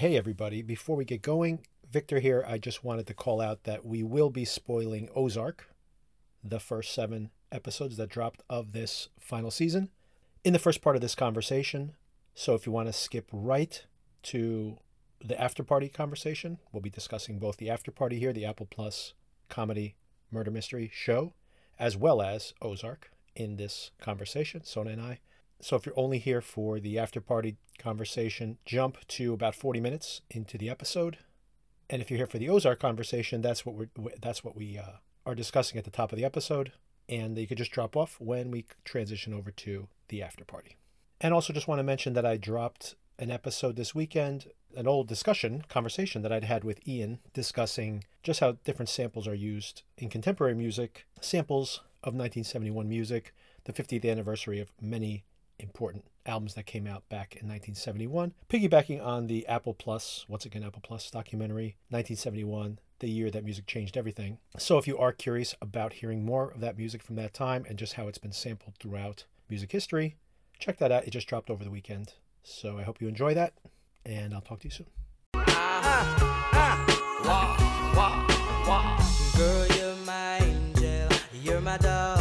Hey, everybody. Before we get going, Victor here. I just wanted to call out that we will be spoiling Ozark, the first seven episodes that dropped of this final season, in the first part of this conversation. So if you want to skip right to the after party conversation, we'll be discussing both the after party here, the Apple Plus comedy murder mystery show, as well as Ozark in this conversation, Sona and I. So if you're only here for the after party conversation, jump to about 40 minutes into the episode. And if you're here for the Ozark conversation, that's what we're that's what we uh, are discussing at the top of the episode. And you could just drop off when we transition over to the after party. And also just want to mention that I dropped an episode this weekend, an old discussion, conversation that I'd had with Ian discussing just how different samples are used in contemporary music, samples of 1971 music, the 50th anniversary of many important albums that came out back in 1971, piggybacking on the Apple Plus, once again, Apple Plus documentary, 1971, the year that music changed everything. So if you are curious about hearing more of that music from that time and just how it's been sampled throughout music history, check that out. It just dropped over the weekend. So I hope you enjoy that, and I'll talk to you soon. Girl, you're my angel. You're my angel.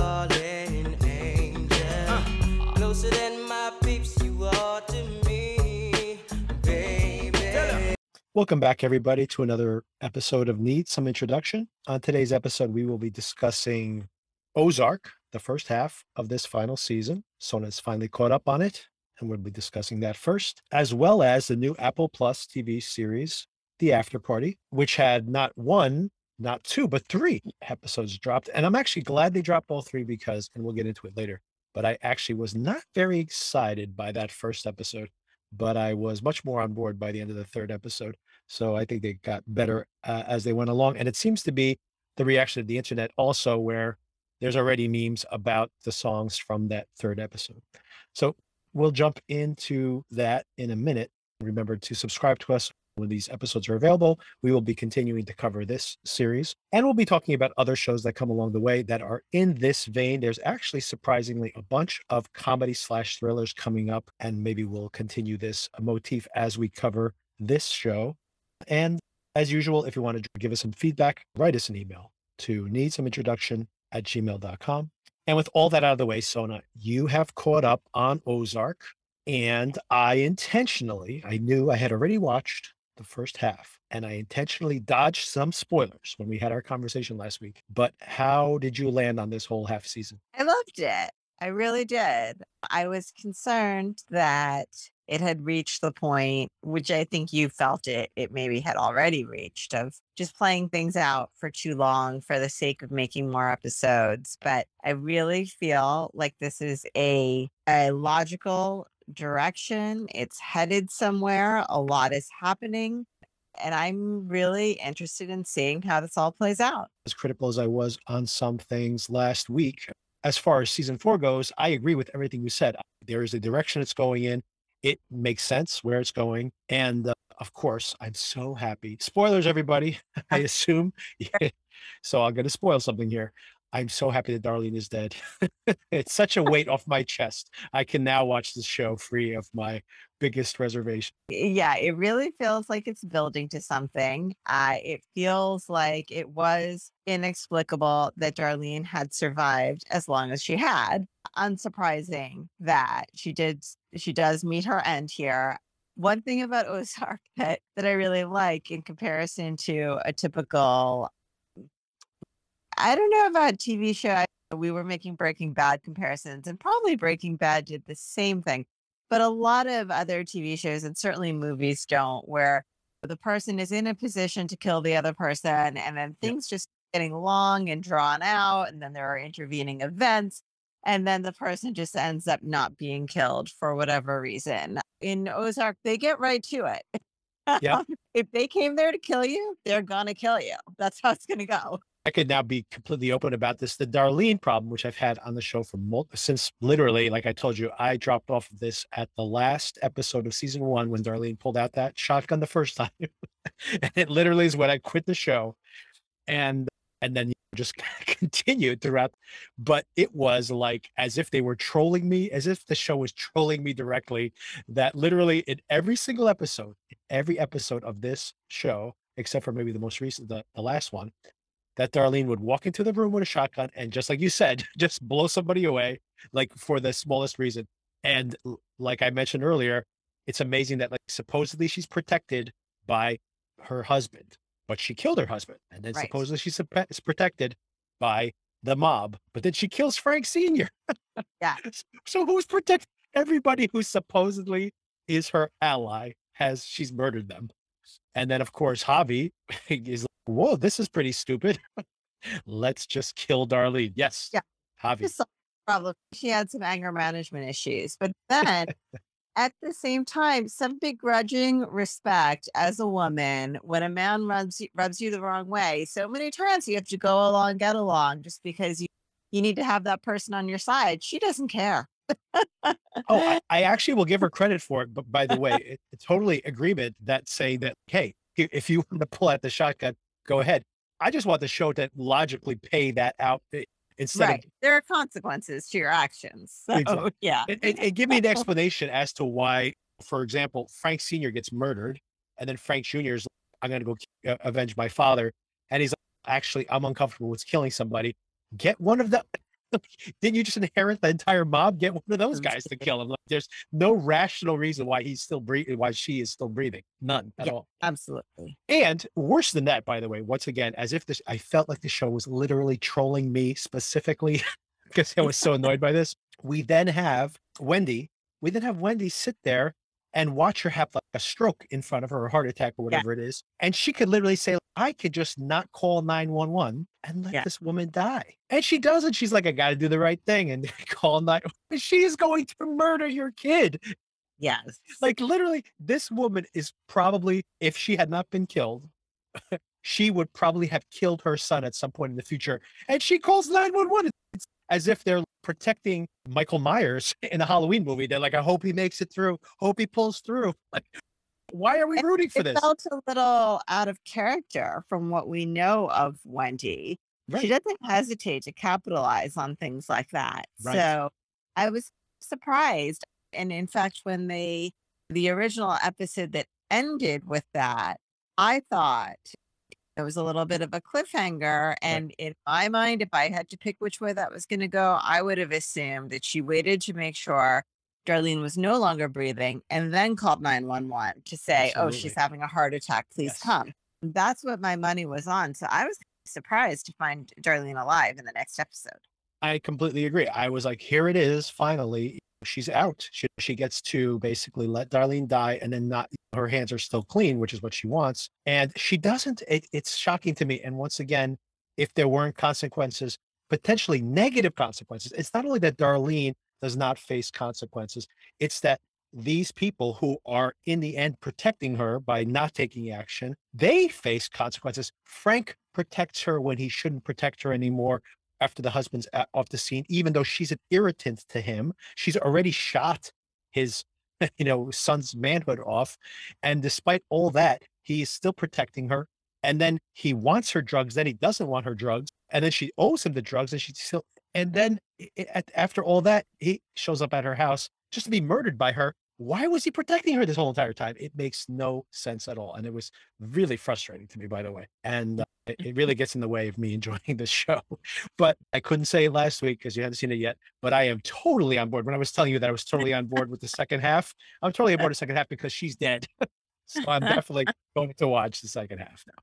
Closer than my peeps, you are to me, baby. Welcome back, everybody, to another episode of Need Some Introduction. On today's episode, we will be discussing Ozark, the first half of this final season. Sona's finally caught up on it, and we'll be discussing that first, as well as the new Apple Plus TV series, The After Party, which had not one, not two, but three episodes dropped. And I'm actually glad they dropped all three because, and we'll get into it later, but I actually was not very excited by that first episode, but I was much more on board by the end of the third episode. So I think they got better uh, as they went along. And it seems to be the reaction of the internet also, where there's already memes about the songs from that third episode. So we'll jump into that in a minute. Remember to subscribe to us when these episodes are available. We will be continuing to cover this series and we'll be talking about other shows that come along the way that are in this vein. There's actually surprisingly a bunch of comedy slash thrillers coming up, and maybe we'll continue this motif as we cover this show. And as usual, if you want to give us some feedback, write us an email to need some introduction at gmail.com. And with all that out of the way, Sona, you have caught up on Ozark. And I intentionally, I knew I had already watched the first half and I intentionally dodged some spoilers when we had our conversation last week. But how did you land on this whole half season? I loved it. I really did. I was concerned that it had reached the point, which I think you felt it, it maybe had already reached, of just playing things out for too long for the sake of making more episodes. But I really feel like this is a, a logical direction. It's headed somewhere. A lot is happening. And I'm really interested in seeing how this all plays out. As critical as I was on some things last week, as far as season four goes, I agree with everything you said. There is a direction it's going in. It makes sense where it's going. And uh, of course, I'm so happy. Spoilers, everybody, I assume. so I'm going to spoil something here. I'm so happy that Darlene is dead. it's such a weight off my chest. I can now watch this show free of my biggest reservation. Yeah, it really feels like it's building to something. Uh, it feels like it was inexplicable that Darlene had survived as long as she had. Unsurprising that she did. She does meet her end here. One thing about Ozark that, that I really like in comparison to a typical I don't know about TV show. We were making Breaking Bad comparisons, and probably Breaking Bad did the same thing. But a lot of other TV shows and certainly movies don't, where the person is in a position to kill the other person, and then things yep. just getting long and drawn out, and then there are intervening events, and then the person just ends up not being killed for whatever reason. In Ozark, they get right to it. Yeah. if they came there to kill you, they're gonna kill you. That's how it's gonna go. I could now be completely open about this. The Darlene problem, which I've had on the show for since literally, like I told you, I dropped off of this at the last episode of season one when Darlene pulled out that shotgun the first time. and it literally is when I quit the show. And and then just continued throughout. But it was like as if they were trolling me, as if the show was trolling me directly. That literally in every single episode, every episode of this show, except for maybe the most recent, the, the last one, that Darlene would walk into the room with a shotgun and just like you said, just blow somebody away, like for the smallest reason. And like I mentioned earlier, it's amazing that like supposedly she's protected by her husband, but she killed her husband, and then right. supposedly she's protected by the mob, but then she kills Frank Senior. yeah. So who's protected? everybody who supposedly is her ally? Has she's murdered them, and then of course Javi is like, "Whoa, this is pretty stupid. Let's just kill Darlene." Yes. Yeah. Javi. Problem. She had some anger management issues, but then at the same time, some begrudging respect as a woman when a man rubs you, rubs you the wrong way. So many times you have to go along, get along, just because you you need to have that person on your side. She doesn't care. Oh, I, I, actually will give her credit for it. But by the way, it, it's totally agreement that saying that, hey, if you want to pull out the shotgun, go ahead. I just want the show to logically pay that out eh, instead right. of there are consequences to your actions. So, exactly. yeah. And, and, and, give me an explanation as to why, for example, Frank Sr. gets murdered and then Frank Jr. is, like, I'm going to go avenge my father. And he's like, actually, I'm uncomfortable with killing somebody. Get one of the didn't you just inherit the entire mob? Get one of those guys to kill him. Like, there's no rational reason why he's still breathing, why she is still breathing. None at yeah, all. Absolutely. And worse than that, by the way, once again, as if this, I felt like the show was literally trolling me specifically because I was so annoyed by this. We then have Wendy. We then have Wendy sit there and watch her have like a stroke in front of her, a heart attack or whatever yeah. it is. And she could literally say, I could just not call 911 and let yeah. this woman die. And she doesn't. She's like, I got to do the right thing and call 911. She is going to murder your kid. Yes. Like literally, this woman is probably, if she had not been killed, she would probably have killed her son at some point in the future. And she calls 911. It's as if they're protecting Michael Myers in a Halloween movie. They're like, I hope he makes it through. Hope he pulls through. Like, why are we rooting for it this? It felt a little out of character from what we know of Wendy. Right. She doesn't hesitate to capitalize on things like that. Right. So I was surprised. And in fact, when they, the original episode that ended with that, I thought it was a little bit of a cliffhanger. And right. in my mind, if I had to pick which way that was going to go, I would have assumed that she waited to make sure Darlene was no longer breathing and then called 911 to say, Absolutely. oh, she's having a heart attack. Please yes. come. That's what my money was on. So I was surprised to find Darlene alive in the next episode. I completely agree. I was like, here it is. Finally, she's out. She, she gets to basically let Darlene die and then not, her hands are still clean, which is what she wants. And she doesn't, it, it's shocking to me. And once again, if there weren't consequences, potentially negative consequences, it's not only that Darlene does not face consequences, it's that these people who are in the end protecting her by not taking action, they face consequences. Frank protects her when he shouldn't protect her anymore after the husband's uh, off the scene, even though she's an irritant to him. She's already shot his, you know, son's manhood off. And despite all that, he is still protecting her. And then he wants her drugs, then he doesn't want her drugs. And then she owes him the drugs and she still, and then after all that, he shows up at her house just to be murdered by her why was he protecting her this whole entire time? It makes no sense at all. And it was really frustrating to me, by the way. And uh, it, it, really gets in the way of me enjoying the show. But I couldn't say last week because you haven't seen it yet. But I am totally on board. When I was telling you that I was totally on board with the second half, I'm totally on board the second half because she's dead. so I'm definitely going to watch the second half now.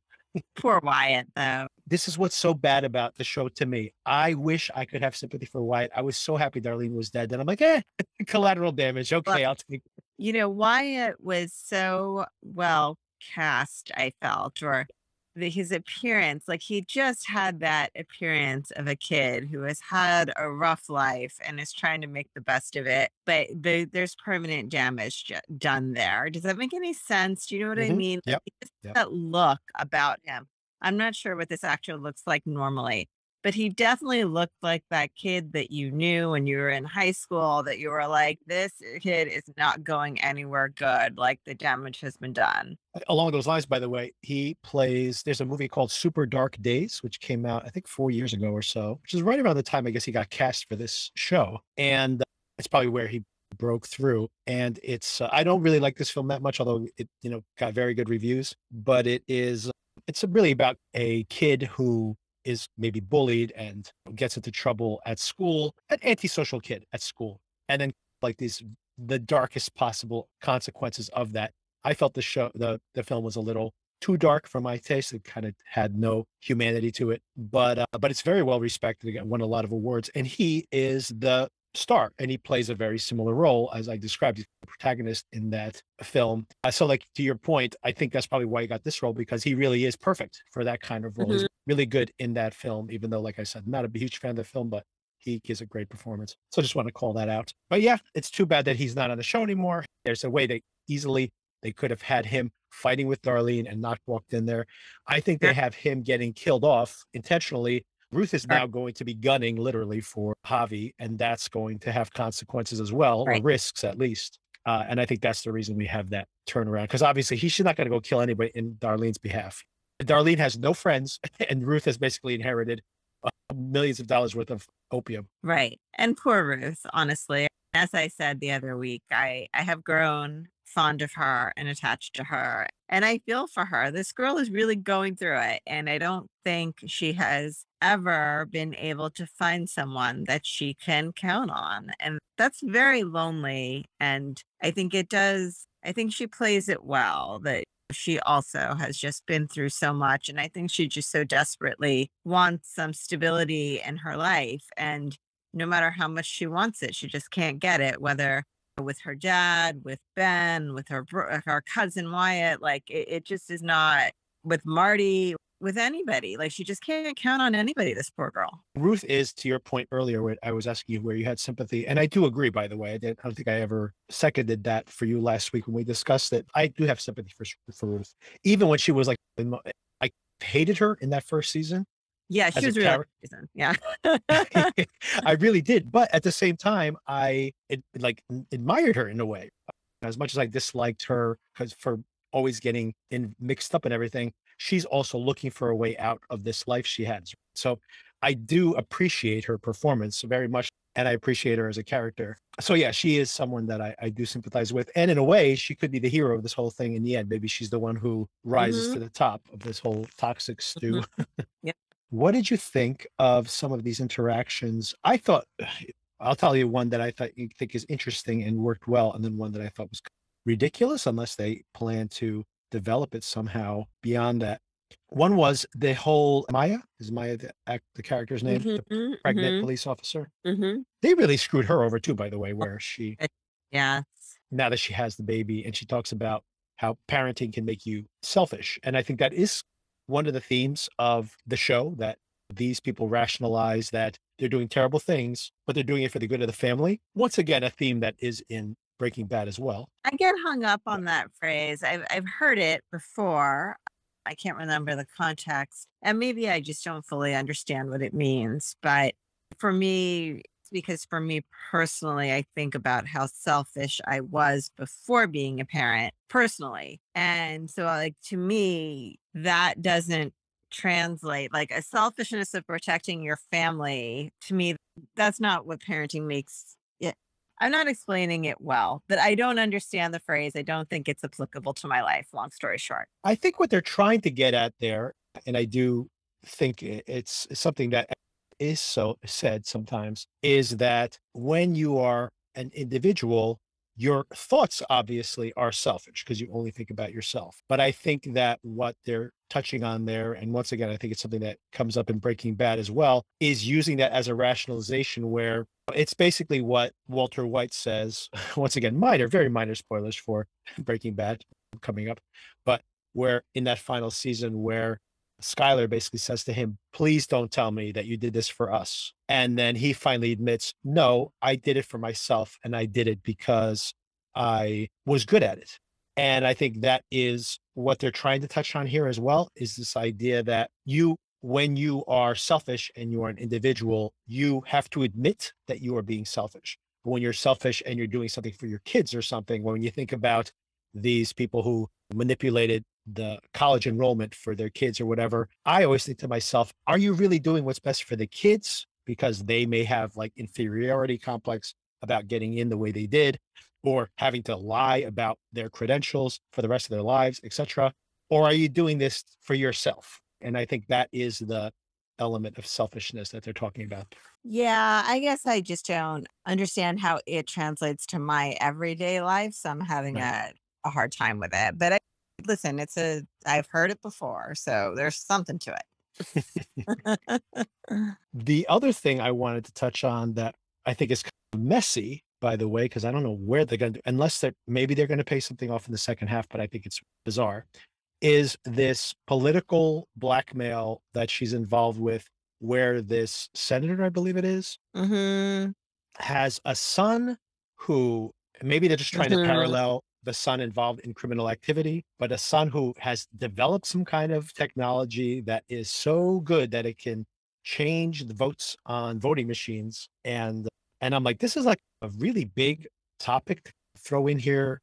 Poor Wyatt, though. This is what's so bad about the show to me. I wish I could have sympathy for Wyatt. I was so happy Darlene was dead. Then I'm like, eh, collateral damage. Okay, well, I'll take. You know, Wyatt was so well cast. I felt, or the, his appearance, like he just had that appearance of a kid who has had a rough life and is trying to make the best of it. But the, there's permanent damage j- done there. Does that make any sense? Do you know what mm-hmm. I mean? Yep. yep. That look about him. I'm not sure what this actor looks like normally, but he definitely looked like that kid that you knew when you were in high school that you were like, this kid is not going anywhere good. Like the damage has been done. Along those lines, by the way, he plays, there's a movie called Super Dark Days, which came out, I think, four years ago or so, which is right around the time I guess he got cast for this show. And uh, it's probably where he broke through and it's uh, i don't really like this film that much although it you know got very good reviews but it is it's really about a kid who is maybe bullied and gets into trouble at school, an antisocial kid at school, and then like these the darkest possible consequences of that. I felt the show the the film was a little too dark for my taste. It kind of had no humanity to it, but uh, but it's very well respected. Again, won a lot of awards, and he is the star and he plays a very similar role as I described. The protagonist in that film. Uh, so, like to your point, I think that's probably why he got this role because he really is perfect for that kind of role. Mm-hmm. Really good in that film, even though, like I said, not a huge fan of the film, but he gives a great performance. So, I just want to call that out. But yeah, it's too bad that he's not on the show anymore. There's a way they easily they could have had him fighting with Darlene and not walked in there. I think they have him getting killed off intentionally Ruth is now going to be gunning literally for Javi, and that's going to have consequences as well, right. or risks at least. Uh, and I think that's the reason we have that turnaround because obviously he's not going to go kill anybody in Darlene's behalf. Darlene has no friends, and Ruth has basically inherited uh, millions of dollars worth of opium. Right. And poor Ruth, honestly. As I said the other week, I, I have grown fond of her and attached to her. And I feel for her. This girl is really going through it. And I don't think she has ever been able to find someone that she can count on. And that's very lonely. And I think it does, I think she plays it well that she also has just been through so much. And I think she just so desperately wants some stability in her life. And no matter how much she wants it, she just can't get it, whether with her dad, with Ben, with her her cousin Wyatt. Like it, it just is not with Marty, with anybody. Like she just can't count on anybody. This poor girl. Ruth is to your point earlier. Where I was asking you where you had sympathy, and I do agree. By the way, I, did, I don't think I ever seconded that for you last week when we discussed it. I do have sympathy for for Ruth, even when she was like, I hated her in that first season. Yeah, she was really reason. Yeah. I really did. But at the same time, I it, like admired her in a way. As much as I disliked her because for always getting in mixed up and everything, she's also looking for a way out of this life she has. So I do appreciate her performance very much. And I appreciate her as a character. So yeah, she is someone that I, I do sympathize with. And in a way, she could be the hero of this whole thing in the end. Maybe she's the one who rises mm-hmm. to the top of this whole toxic stew. Mm-hmm. Yep. What did you think of some of these interactions? I thought, I'll tell you one that I thought you think is interesting and worked well, and then one that I thought was ridiculous unless they plan to develop it somehow beyond that. One was the whole Maya is Maya the, act, the character's name, mm-hmm, the pregnant mm-hmm. police officer. Mm-hmm. They really screwed her over too, by the way, where she, yeah, now that she has the baby, and she talks about how parenting can make you selfish, and I think that is one of the themes of the show that these people rationalize that they're doing terrible things, but they're doing it for the good of the family. Once again, a theme that is in Breaking Bad as well. I get hung up on that phrase. I've, I've heard it before. I can't remember the context. And maybe I just don't fully understand what it means. But for me, because for me personally, I think about how selfish I was before being a parent personally. And so, like, to me, that doesn't translate like a selfishness of protecting your family. To me, that's not what parenting makes. I'm not explaining it well, but I don't understand the phrase. I don't think it's applicable to my life. Long story short. I think what they're trying to get at there, and I do think it's something that is so said sometimes is that when you are an individual, your thoughts obviously are selfish because you only think about yourself. But I think that what they're touching on there, and once again, I think it's something that comes up in Breaking Bad as well, is using that as a rationalization where it's basically what Walter White says. Once again, minor, very minor spoilers for Breaking Bad coming up, but where in that final season where Skyler basically says to him, Please don't tell me that you did this for us. And then he finally admits, No, I did it for myself. And I did it because I was good at it. And I think that is what they're trying to touch on here as well is this idea that you when you are selfish and you are an individual, you have to admit that you are being selfish. But when you're selfish and you're doing something for your kids or something, when you think about these people who manipulated the college enrollment for their kids or whatever, I always think to myself, are you really doing what's best for the kids? Because they may have like inferiority complex about getting in the way they did, or having to lie about their credentials for the rest of their lives, etc. Or are you doing this for yourself? And I think that is the element of selfishness that they're talking about. Yeah, I guess I just don't understand how it translates to my everyday life. So I'm having Right. a, a hard time with it. But I, listen, it's a, I've heard it before. So there's something to it. The other thing I wanted to touch on that I think is kind of messy, by the way, because I don't know where they're going to, unless they're maybe they're going to pay something off in the second half, but I think it's bizarre, is this political blackmail that she's involved with, where this senator, I believe it is, hmm has a son who maybe they're just trying to Mhm. parallel the son involved in criminal activity, but a son who has developed some kind of technology that is so good that it can change the votes on voting machines. And and I'm like, this is like a really big topic to throw in here.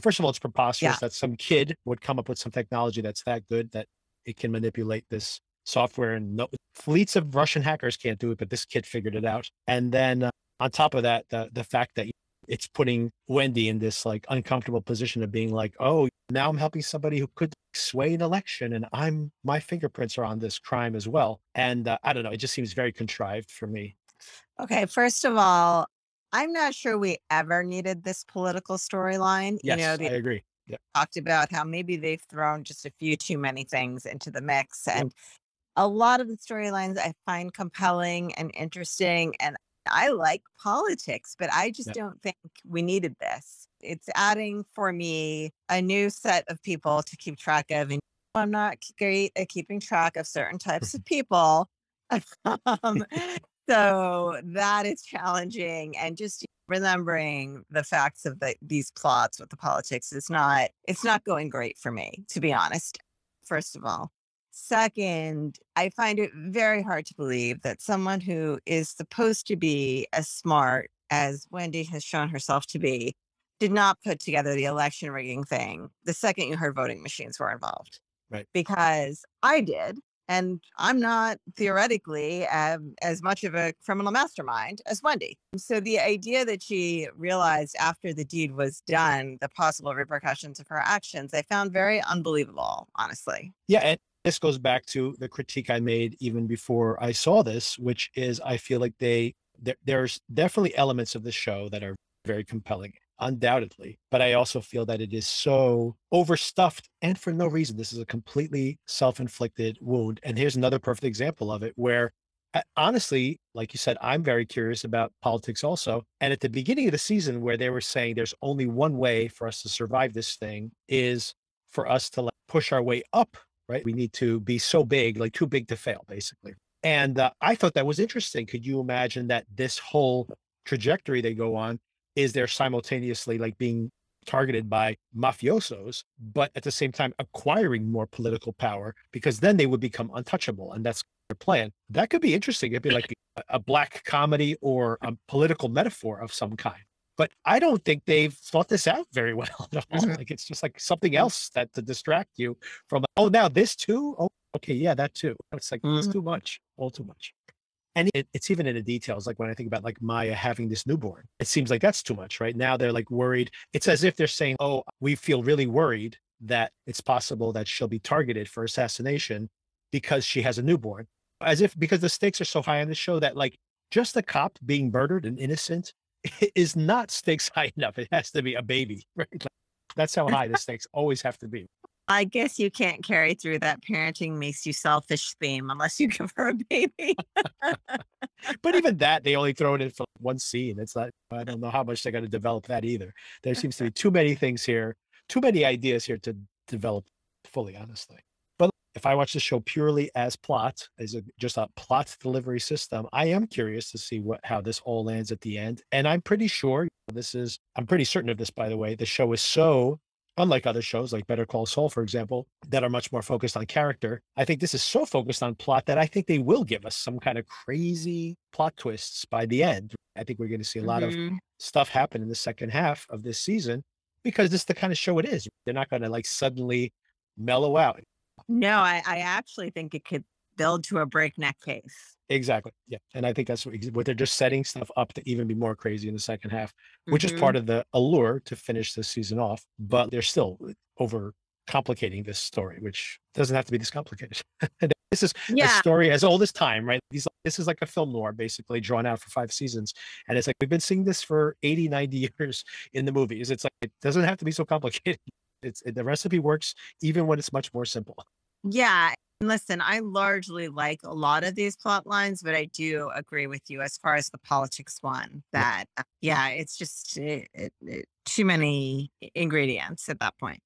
First of all, it's preposterous Yeah. that some kid would come up with some technology that's that good that it can manipulate this software and no, fleets of Russian hackers can't do it, but this kid figured it out. And then uh, on top of that, the the fact that it's putting Wendy in this like uncomfortable position of being like, oh, now I'm helping somebody who could sway an election, and I'm my fingerprints are on this crime as well. And uh, I don't know, it just seems very contrived for me. Okay. First of all, I'm not sure we ever needed this political storyline. Yes, you know, I agree. Yeah, talked about how maybe they've thrown just a few too many things into the mix. And a lot of the storylines I find compelling and interesting. And I like politics, but I just Yep. don't think we needed this. It's adding for me a new set of people to keep track of. And I'm not great at keeping track of certain types of people. um, so that is challenging. And just remembering the facts of the, these plots with the politics is not, it's not going great for me, to be honest, first of all. Second, I find it very hard to believe that someone who is supposed to be as smart as Wendy has shown herself to be did not put together the election rigging thing the second you heard voting machines were involved. Right. Because I did. And I'm not theoretically um, as much of a criminal mastermind as Wendy. So the idea that she realized after the deed was done the possible repercussions of her actions, I found very unbelievable, honestly. yeah, and this goes back to the critique I made even before I saw this, which is I feel like they there, there's definitely elements of the show that are very compelling undoubtedly. But I also feel that it is so overstuffed and for no reason. This is a completely self inflicted wound. And here's another perfect example of it where, uh, honestly, like you said, I'm very curious about politics also. And at the beginning of the season, where they were saying there's only one way for us to survive this thing is for us to like, push our way up, right? We need to be so big, like too big to fail, basically. And uh, I thought that was interesting. Could you imagine that this whole trajectory they go on is they're simultaneously like being targeted by mafiosos, but at the same time acquiring more political power because then they would become untouchable. And that's their plan. That could be interesting. It'd be like a, a black comedy or a political metaphor of some kind. But I don't think they've thought this out very well at all. Mhm. Like it's just like something else that to distract you from, oh, now this too? Oh, okay, yeah, that too. It's like it's Mhm. too much, all too much. And it, it's even in the details, like when I think about like Maya having this newborn, it seems like that's too much, right? Now they're like worried. It's as if they're saying, oh, we feel really worried that it's possible that she'll be targeted for assassination because she has a newborn. As if because the stakes are so high on the show that like just a cop being murdered and innocent is not stakes high enough. It has to be a baby, right? Like, that's how high the stakes always have to be. I guess you can't carry through that parenting makes you selfish theme unless you give her a baby. But even that, they only throw it in for one scene. It's not, I don't know how much they're going to develop that either. There seems to be too many things here, too many ideas here to develop fully, honestly. If I watch the show purely as plot, as a, just a plot delivery system, I am curious to see what how this all lands at the end. And I'm pretty sure this is, I'm pretty certain of this, by the way. The show is so unlike other shows like Better Call Saul, for example, that are much more focused on character. I think this is so focused on plot that I think they will give us some kind of crazy plot twists by the end. I think we're going to see a lot of Mhm. stuff happen in the second half of this season because this is the kind of show it is. They're not going to like suddenly mellow out. No, I, I actually think it could build to a breakneck pace. Exactly. Yeah. And I think that's what, what they're just setting stuff up to even be more crazy in the second half, which is Mhm. part of the allure to finish this season off. But they're still over complicating this story, which doesn't have to be this complicated. this is a story as old as time, right? These, this is like a film noir, basically drawn out for five seasons. And it's like we've been seeing this for 80, 90 years in the movies. It's like it doesn't have to be so complicated. It's the recipe works even when it's much more simple. Yeah. Listen, I largely like a lot of these plot lines, but I do agree with you as far as the politics one that, uh, yeah, it's just it, it, it- too many ingredients at that point.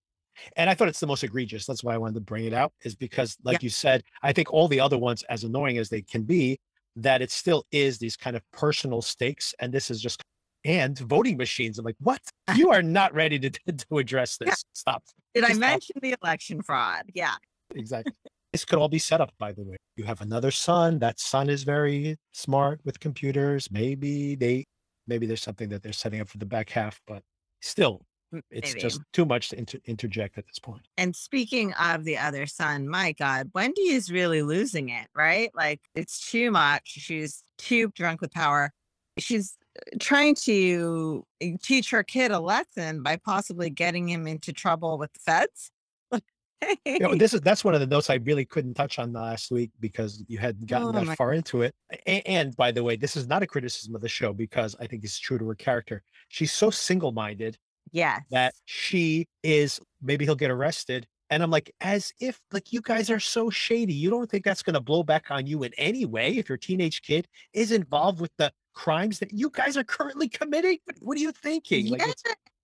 And I thought it's the most egregious. That's why I wanted to bring it out, is because, like Yeah. you said, I think all the other ones, as annoying as they can be, that it still is these kind of personal stakes. And this is just, and voting machines. I'm like, what? You are not ready to, to address Yeah. this. Stop. Did I Just stop. mention the election fraud? Yeah. Exactly. this could all be set up, by the way. You have another son. That son is very smart with computers. Maybe they, maybe there's something that they're setting up for the back half, but still, mm, it's maybe. just too much to inter- interject at this point. And speaking of the other son, my God, Wendy is really losing it, right? Like it's too much. She's too drunk with power. She's trying to uh, teach her kid a lesson by possibly getting him into trouble with the feds. you know, this is that's one of the notes I really couldn't touch on last week because you hadn't gotten Oh that far into it. A- And, by the way, this is not a criticism of the show because I think it's true to her character. She's so single-minded yes. that she is maybe he'll get arrested. And I'm like, as if like you guys are so shady. You don't think that's gonna blow back on you in any way if your teenage kid is involved with the crimes that you guys are currently committing? What- are you thinking? Yeah, it's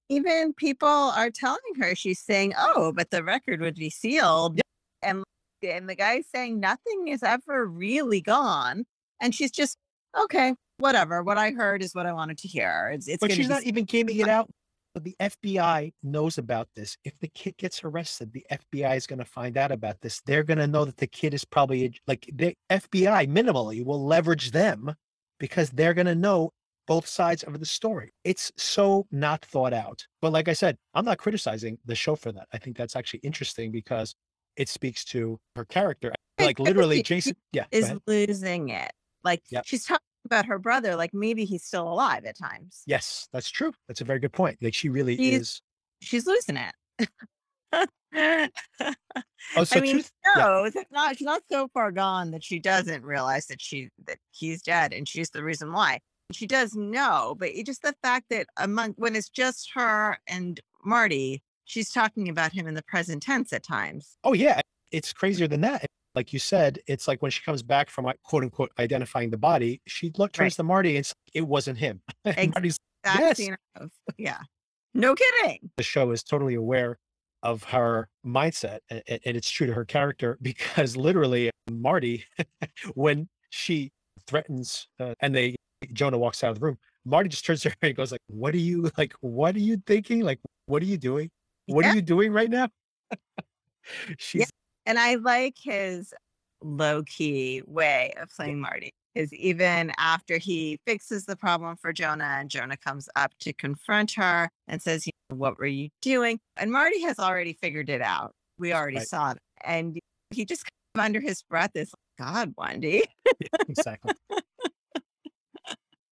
even people are telling her she's saying, "Oh, but the record would be sealed," and and the guy's saying nothing is ever really gone, and she's just okay, whatever. What I heard is what I wanted to hear. It's it's but she's not even gaming it out. But the FBI knows about this. If the kid gets arrested, the FBI is going to find out about this. They're going to know that the kid is probably like the FBI minimally will leverage them because they're going to know both sides of the story. It's so not thought out. But like I said, I'm not criticizing the show for that. I think that's actually interesting because it speaks to her character. Like literally, Jason. Yeah. is losing it. Like Yep. she's talking about her brother, like maybe he's still alive at times. Yes, that's true. That's a very good point. Like she really She's- is. She's losing it. Oh, so I mean, truth. yeah. no, it's not. She's not so far gone that she doesn't realize that she that he's dead, and she's the reason why. She does know, but it just the fact that among when it's just her and Marty, she's talking about him in the present tense at times. Oh yeah, it's crazier than that. Like you said, it's like when she comes back from like, quote unquote identifying the body, she look turns Right. to Marty and it wasn't him. And Ex- Marty's Yes. of yeah, no kidding. the show is totally aware of her mindset and, and it's true to her character because literally Marty, when she threatens uh, and they Jonah walks out of the room, Marty just turns to her and goes like, "What are you like? What are you thinking? Like, what are you doing? What Yeah. are you doing right now?" She's And I like his low key way of playing Marty. Is even after he fixes the problem for Jonah and Jonah comes up to confront her and says, you know, What were you doing? And Marty has already figured it out. We already Right. saw it. And he just kind of under his breath is like, God, Wendy, exactly.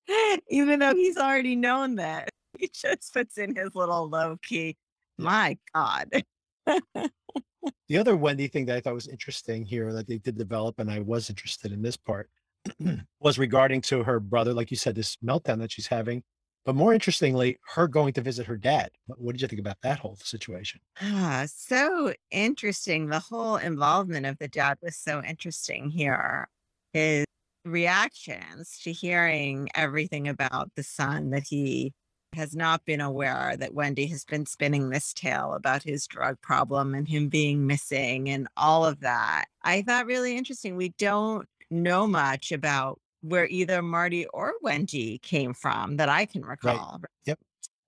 even though he's already known that, he just puts in his little low key, My God. The other Wendy thing that I thought was interesting here that they did develop, and I was interested in this part, was regarding to her brother, like you said, this meltdown that she's having. But more interestingly, her going to visit her dad. What, did you think about that whole situation? Ah, so interesting. The whole involvement of the dad was so interesting here. His reactions to hearing everything about the son that he has not been aware that Wendy has been spinning this tale about his drug problem and him being missing and all of that. I thought really interesting. We don't know much about where either Marty or Wendy came from that I can recall. Yep.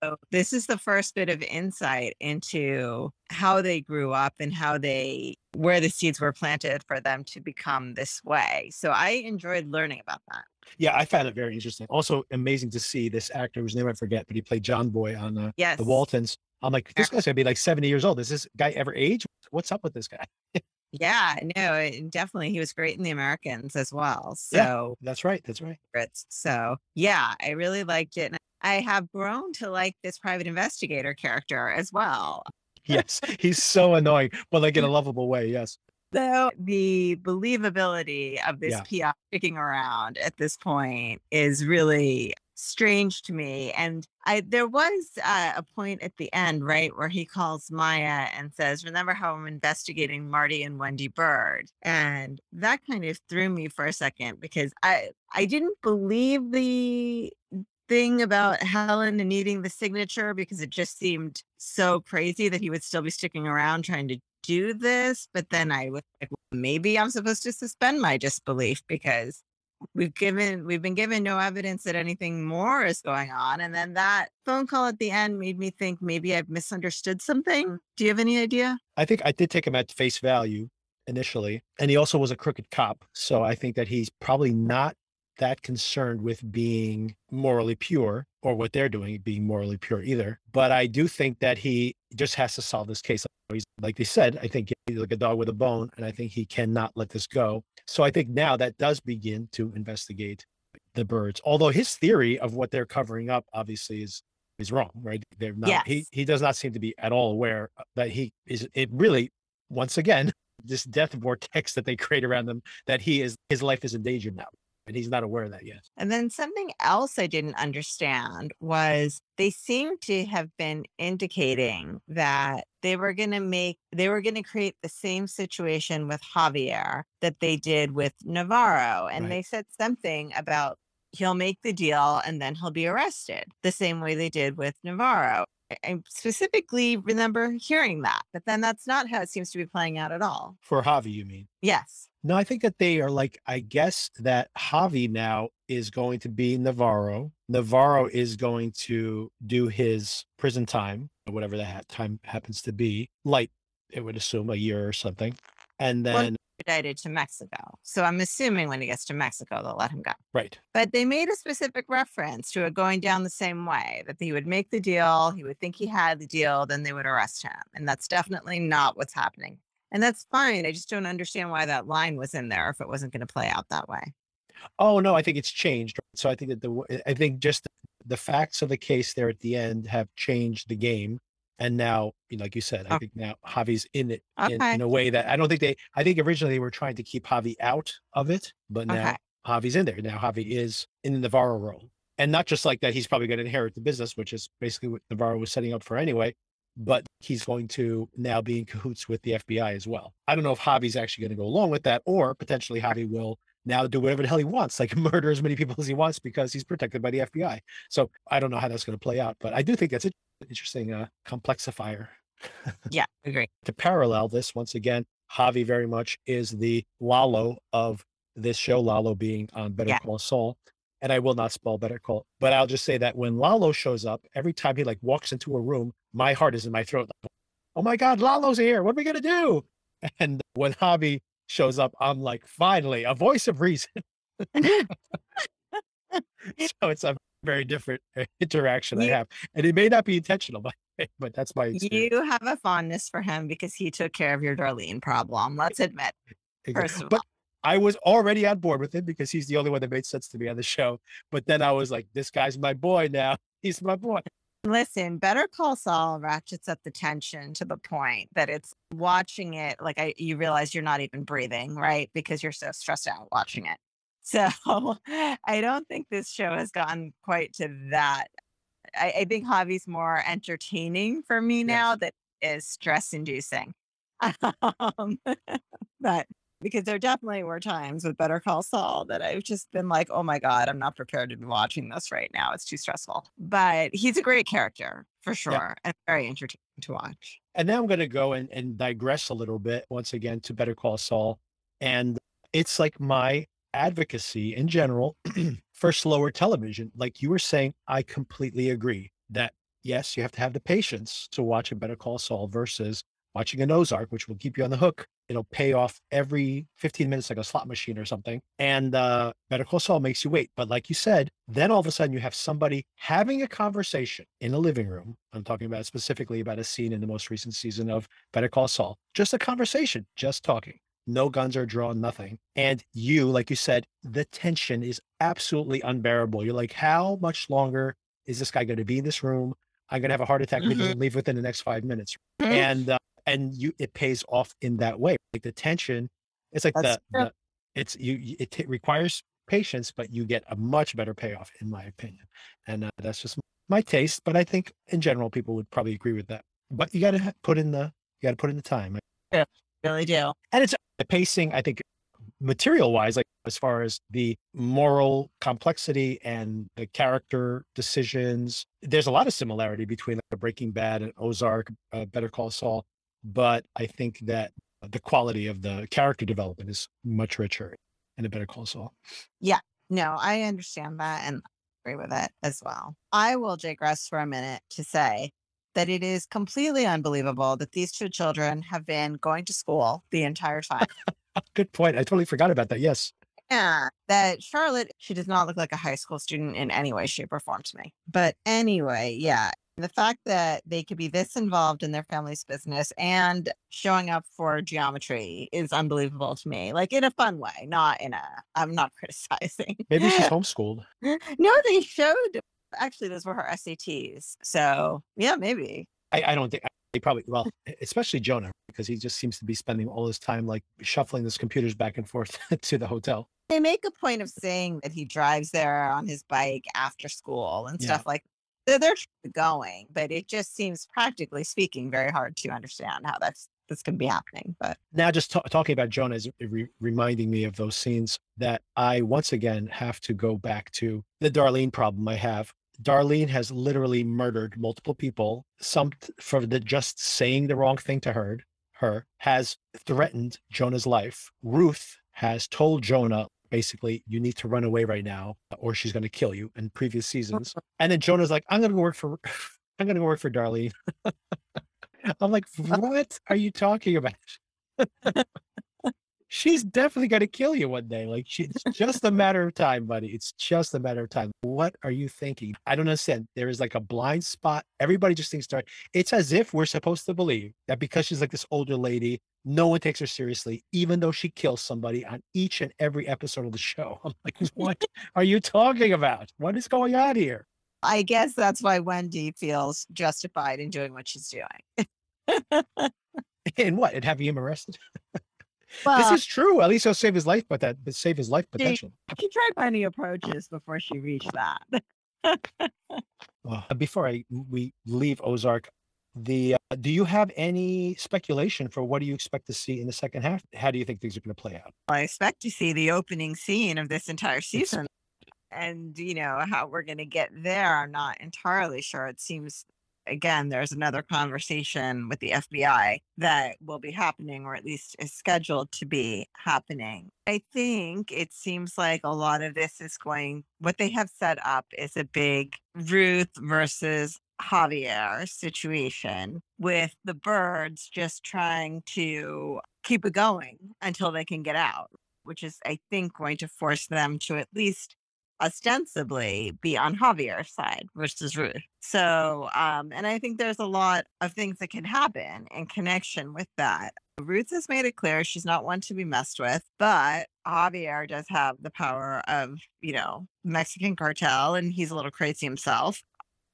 So this is the first bit of insight into how they grew up and how they where the seeds were planted for them to become this way. So I enjoyed learning about that. Yeah, I found it very interesting. Also amazing to see this actor whose name I forget, but he played John Boy on uh, Yes. the Waltons. I'm like, this guy's gonna be like 70 years old. Does this guy ever age? What's up with this guy? Yeah, no, it- definitely. He was great in The Americans as well. Yeah. So, That's right. That's right. so yeah, I really liked it. And I have grown to like this private investigator character as well. Yes, he's so annoying, but like in a lovable way. Yes. So the believability of this Yeah. PI sticking around at this point is really strange to me. And I there was uh, a point at the end, right, where he calls Maya and says, "Remember how I'm investigating Marty and Wendy Byrde?" And that kind of threw me for a second because I I didn't believe the thing about Helen needing the signature because it just seemed so crazy that he would still be sticking around trying to do this. But then I was like, well, maybe I'm supposed to suspend my disbelief because we've given we've been given no evidence that anything more is going on. And then that phone call at the end made me think maybe I've misunderstood something. Mm. Do you have any idea? I think I did take him at face value initially, and he also was a crooked cop. So I think that he's probably not that concerned with being morally pure or what they're doing being morally pure either. But I do think that he just has to solve this case. He's like they said, I think he's like a dog with a bone, and I think he cannot let this go. So I think now that does begin to investigate the Byrdes. Although his theory of what they're covering up obviously is is wrong, right? They're not. He he does not seem to be at all aware uh, that he is. It really, once again, this death vortex that they create around them. That he is his life is in danger now, and he's not aware of that yet. And then something else I didn't understand was they seem to have been indicating that they were going to make, they were going to create the same situation with Javier that they did with Navarro. And Right. they said something about he'll make the deal and then he'll be arrested the same way they did with Navarro. I- I specifically remember hearing that, but then that's not how it seems to be playing out at all. For Javi, you mean? Yes. No, I think that they are like, I guess that Javi now is going to be Navarro. Navarro is going to do his prison time, whatever that time happens to be, light, it would assume a year or something. And then, Extradited to Mexico. So I'm assuming when he gets to Mexico, they'll let him go. right. But they made a specific reference to it going down the same way that he would make the deal, he would think he had the deal, then they would arrest him. And that's definitely not what's happening. And that's fine. I just don't understand why that line was in there if it wasn't going to play out that way. Oh, no, I think it's changed. So I think that the, I think just the facts of the case there at the end have changed the game. And now, you know, like you said, I Oh. think now Javi's in it in, in a way that I don't think they, I think originally they were trying to keep Javi out of it, but now Okay. Javi's in there. Now Javi is in the Navarro role. And not just like that, he's probably going to inherit the business, which is basically what Navarro was setting up for anyway, but he's going to now be in cahoots with the FBI as well. I don't know if Javi's actually going to go along with that, or potentially Javi will now do whatever the hell he wants, like murder as many people as he wants because he's protected by the FBI. So I don't know how that's going to play out, but I do think that's an interesting uh, complexifier Yeah, agree. to parallel this once again javi very much is the lalo of this show lalo being on better Yeah. call saul and i will not spell better call but i'll just say that when lalo shows up every time he like walks into a room my heart is in my throat oh my god lalo's here what are we going to do and when javi shows up i'm like finally a voice of reason so it's a very different interaction i have and it may not be intentional but, but that's my experience. You have a fondness for him because he took care of your Darlene problem. Let's admit. First of but all. I was already on board with him because he's the only one that made sense to me on the show. But then I was like, this guy's my boy now. He's my boy. Listen, Better Call Saul ratchets up the tension to the point that it's watching it like I you realize you're not even breathing, right? Because you're so stressed out watching it. So I don't think this show has gotten quite to that. I, I think Javi's more entertaining for me now that is stress inducing. um, but because there definitely were times with Better Call Saul that I've just been like, oh my God, I'm not prepared to be watching this right now. It's too stressful. But he's a great character for sure and very entertaining to watch. And now I'm going to go and, and digress a little bit once again to Better Call Saul. And it's like my advocacy in general for slower television. Like you were saying, I completely agree that yes, you have to have the patience to watch a Better Call Saul versus watching an Ozark, which will keep you on the hook. It'll pay off every 15 minutes like a slot machine or something. And uh, Better Call Saul makes you wait. But like you said, then all of a sudden you have somebody having a conversation in a living room. I'm talking about specifically about a scene in the most recent season of Better Call Saul. Just a conversation, just talking. No guns are drawn, nothing. And you, like you said, the tension is absolutely unbearable. You're like, how much longer is this guy going to be in this room? I'm going to have a heart attack he Mhm. doesn't leave within the next five minutes. Mhm. And uh, and you it pays off in that way. Like the tension, it's like the, the it's you you- it t- requires patience, but you get a much better payoff, in my opinion. And uh, that's just my taste. But I think in general, people would probably agree with that. But you got to put in the you got to put in the time, Yeah, really do. and it's the pacing. I think material wise, like as far as the moral complexity and the character decisions, there's a lot of similarity between like Breaking Bad and Ozark, uh, Better Call Saul. But I think that the quality of the character development is much richer in a Better Call Saul. Yeah, no, I understand that and agree with it as well. I will digress for a minute to say that it is completely unbelievable that these two children have been going to school the entire time. Good point. I totally forgot about that. Yes. Yeah, that Charlotte, she does not look like a high school student in any way, shape, or form to me. But anyway, yeah, the fact that they could be this involved in their family's business and showing up for geometry is unbelievable to me. Like in a fun way, not in a, I'm not criticizing. Maybe she's homeschooled. no, they showed, actually, those were her SATs. So yeah, maybe. I, I don't think they probably well, especially Jonah, because he just seems to be spending all his time like shuffling his computers back and forth to the hotel. They make a point of saying that he drives there on his bike after school and Yeah. stuff like they're, going, but it just seems practically speaking very hard to understand how that's this can be happening. But Now, just ta- talking about Jonah is re- reminding me of those scenes that I once again have to go back to the Darlene problem I have. Darlene has literally murdered multiple people. Some t- for the just saying the wrong thing to her. Her has threatened Jonah's life. Ruth has told Jonah basically, you need to run away right now, or she's going to kill you. In previous uh, seasons, uh. and then Jonah's like, I'm going to go work for, I'm going to go work for Darlene. I'm like, uh, what are you talking about? She's definitely going to kill you one day. Like, she, it's just a matter of time, buddy. It's just a matter of time. What are you thinking? I don't understand. There is like a blind spot. Everybody just thinks, Dar- it's as if we're supposed to believe that because she's like this older lady, no one takes her seriously, even though she kills somebody on each and every episode of the show. I'm like, what are you talking about? What is going on here? I guess that's why Wendy feels justified in doing what she's doing. And what? And having him arrested? Well, this is true. At least he'll save his life, but that but save his life potential. she tried many approaches before she reached that. Uh, before I we leave Ozark, the uh, do you have any speculation for what do you expect to see in the second half? How do you think things are going to play out? I expect to see the opening scene of this entire season. And, you know, how we're going to get there, I'm not entirely sure. It seems, again, there's another conversation with the FBI that will be happening, or at least is scheduled to be happening. I think it seems like a lot of this is going, what they have set up is a big Ruth versus Javier situation with the Byrdes just trying to keep it going until they can get out, which is, I think, going to force them to at least ostensibly be on Javier's side versus Ruth. So, um, and I think there's a lot of things that can happen in connection with that. Ruth has made it clear she's not one to be messed with, but Javier does have the power of, you know, Mexican cartel and he's a little crazy himself.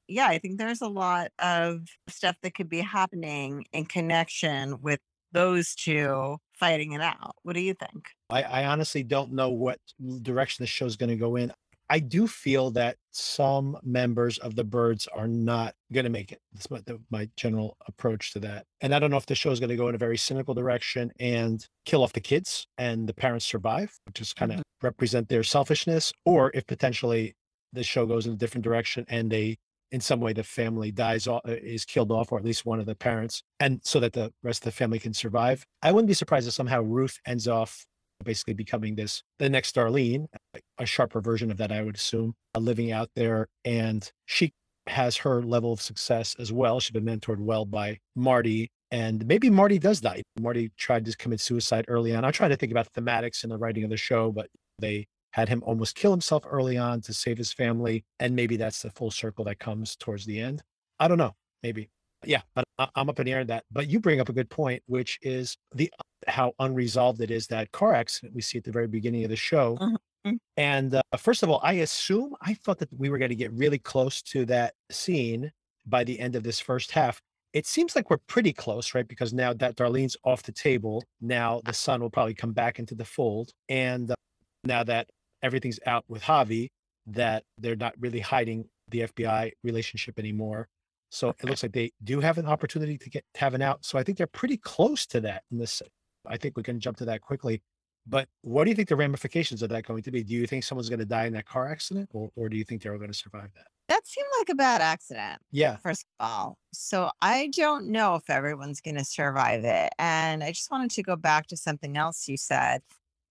Yeah, I think there's a lot of stuff that could be happening in connection with those two fighting it out. What do you think? I, I honestly don't know what direction the show's going to go in. I do feel that some members of the Byrdes are not going to make it. That's my, the, my general approach to that. And I don't know if the show is going to go in a very cynical direction and kill off the kids and the parents survive, which just kind of mm-hmm. represent their selfishness, or if potentially the show goes in a different direction and they, in some way, the family dies off, uh, is killed off, or at least one of the parents, and so that the rest of the family can survive. I wouldn't be surprised if somehow Ruth ends off basically becoming this the next Darlene, a sharper version of that, I would assume, uh, living out there. And she has her level of success as well. She's been mentored well by Marty. And maybe Marty does die. Marty tried to commit suicide early on. I'm trying to think about the thematics in the writing of the show, but they had him almost kill himself early on to save his family. And maybe that's the full circle that comes towards the end. I don't know. Maybe. Yeah, but I'm up in the air on that. But you bring up a good point, which is the how unresolved it is that car accident we see at the very beginning of the show. Mhm. And uh, first of all, I assume I thought that we were going to get really close to that scene by the end of this first half. It seems like we're pretty close, right? Because now that Darlene's off the table, now the son will probably come back into the fold. And uh, now that everything's out with Javi, that they're not really hiding the FBI relationship anymore. So it looks like they do have an opportunity to get to have an out. So I think they're pretty close to that in this. I think we can jump to that quickly. But what do you think the ramifications of that going to be? Do you think someone's going to die in that car accident, or, or do you think they're going to survive that? That seemed like a bad accident. Yeah, first of all. So I don't know if everyone's going to survive it. And I just wanted to go back to something else you said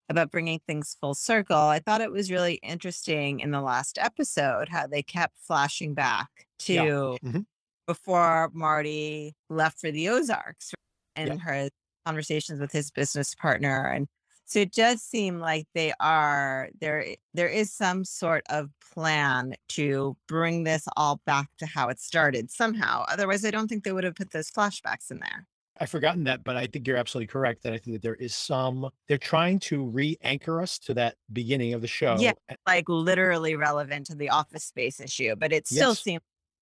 about bringing things full circle. I thought it was really interesting in the last episode how they kept flashing back to Yeah. Mhm. before Marty left for the Ozarks and Yeah. her conversations with his business partner and so it does seem like they are there there is some sort of plan to bring this all back to how it started somehow otherwise i don't think they would have put those flashbacks in there I've forgotten that, but I think you're absolutely correct. That I think that there is some. They're trying to re-anchor us to that beginning of the show. Yeah. like literally relevant to the office space issue but it still Yes. seems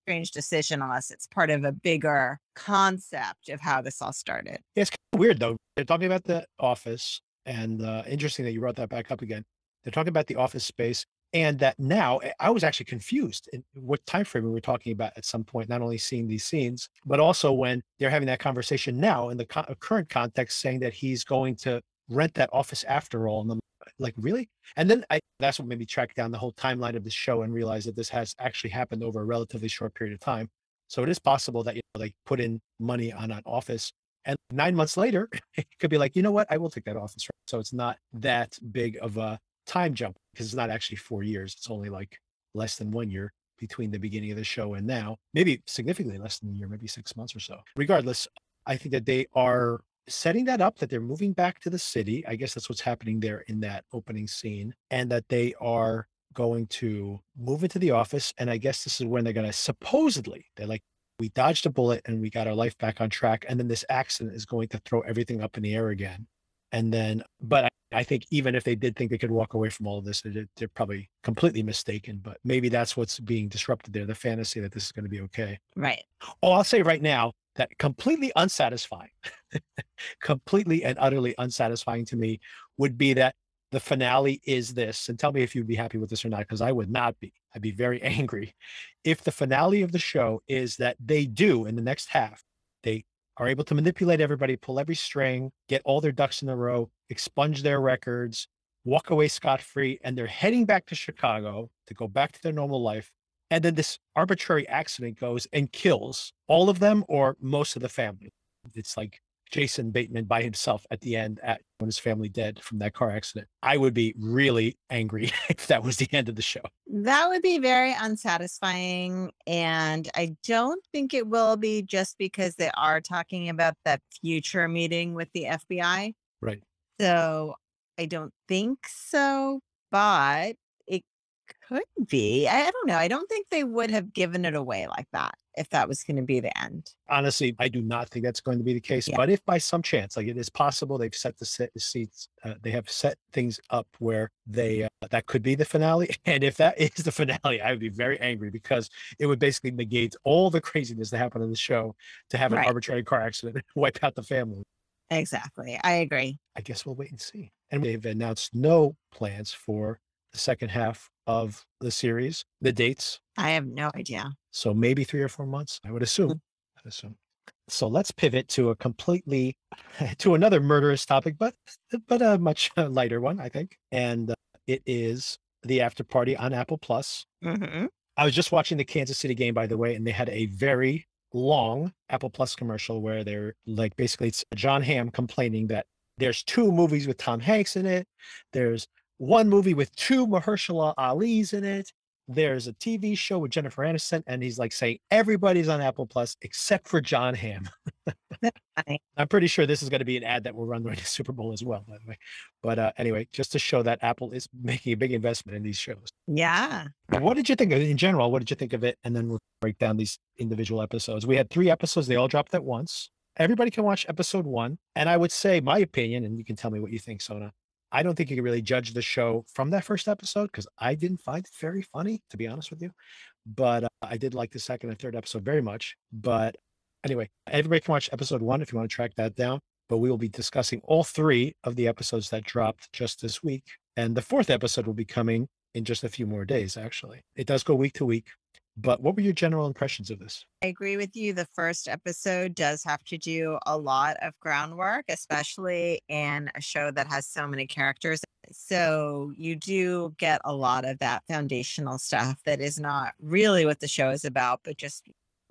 strange decision unless it's part of a bigger concept of how this all started It's kind of weird though. They're talking about the office, and uh, interesting that you brought that back up again. They're talking about the office space, and that now I- I was actually confused in what time frame we were talking about at some point. Not only seeing these scenes, but also when they're having that conversation now in the co- uh, current context, saying that he's going to rent that office after all. And I'm like, really? And then I that's what made me track down the whole timeline of the show and realize that this has actually happened over a relatively short period of time. So it is possible that you know they put in money on an office and nine months later, it could be like, you know what, I will take that office. Right? So it's not that big of a time jump because it's not actually four years. It's only like less than one year between the beginning of the show and now, maybe significantly less than a year, maybe six months or so. Regardless, I think that they are setting that up, that they're moving back to the city. I guess that's what's happening there in that opening scene, and that they are going to move into the office. And I guess this is when they're going to supposedly, they're like, we dodged a bullet and we got our life back on track. And then this accident is going to throw everything up in the air again. And then, but I, think even if they did think they could walk away from all of this, they're, they're probably completely mistaken. But maybe that's what's being disrupted there the fantasy that this is going to be okay. right Oh, I'll say right now that completely unsatisfying, completely and utterly unsatisfying to me would be that the finale is this. And tell me if you'd be happy with this or not, because I would not be. I'd be very angry if the finale of the show is that they do in the next half, they are able to manipulate everybody, pull every string, get all their ducks in a row, expunge their records, walk away scot free, and they're heading back to Chicago to go back to their normal life. And then this arbitrary accident goes and kills all of them or most of the family. It's like Jason Bateman by himself at the end at when his family dead from that car accident. I would be really angry if that was the end of the show. That would be very unsatisfying. And I don't think it will be just because they are talking about that future meeting with the FBI. Right. So I don't think so, but it could be. I, I don't know. I don't think they would have given it away like that if that was going to be the end. Honestly, I do not think that's going to be the case. Yeah. But if by some chance, like it is possible, they've set the set the seats, uh, they have set things up where they uh, that could be the finale. And if that is the finale, I would be very angry because it would basically negate all the craziness that happened in the show to have an Right. arbitrary car accident and wipe out the family. Exactly. I agree. I guess we'll wait and see. And they've announced no plans for the second half of the series, the dates. I have no idea. So maybe three or four months, I would assume. I'd assume. So let's pivot to a completely to another murderous topic, but but a much lighter one, I think. And uh, it is the after party on Apple Plus. hmm I was just watching the Kansas City game, by the way, and they had a very long Apple Plus commercial where they're like basically it's Jon Hamm complaining that there's two movies with Tom Hanks in it. There's one movie with two Mahershala Ali's in it. There's a TV show with Jennifer Aniston, and he's like saying everybody's on Apple Plus except for Jon Hamm. I'm pretty sure this is going to be an ad that will run during the Super Bowl as well, by the way. But uh, anyway, just to show that Apple is making a big investment in these shows. Yeah. What did you think of it in general? What did you think of it? And then we'll break down these individual episodes. We had three episodes, they all dropped at once. Everybody can watch episode one. And I would say, my opinion, and you can tell me what you think, Sona. I don't think you can really judge the show from that first episode because I didn't find it very funny, to be honest with you. But uh, I did like the second and third episode very much. But anyway, everybody can watch episode one if you want to track that down. But we will be discussing all three of the episodes that dropped just this week. And the fourth episode will be coming in just a few more days, actually. It does go week to week. But what were your general impressions of this? I agree with you. The first episode does have to do a lot of groundwork, especially in a show that has so many characters. So you do get a lot of that foundational stuff that is not really what the show is about, but just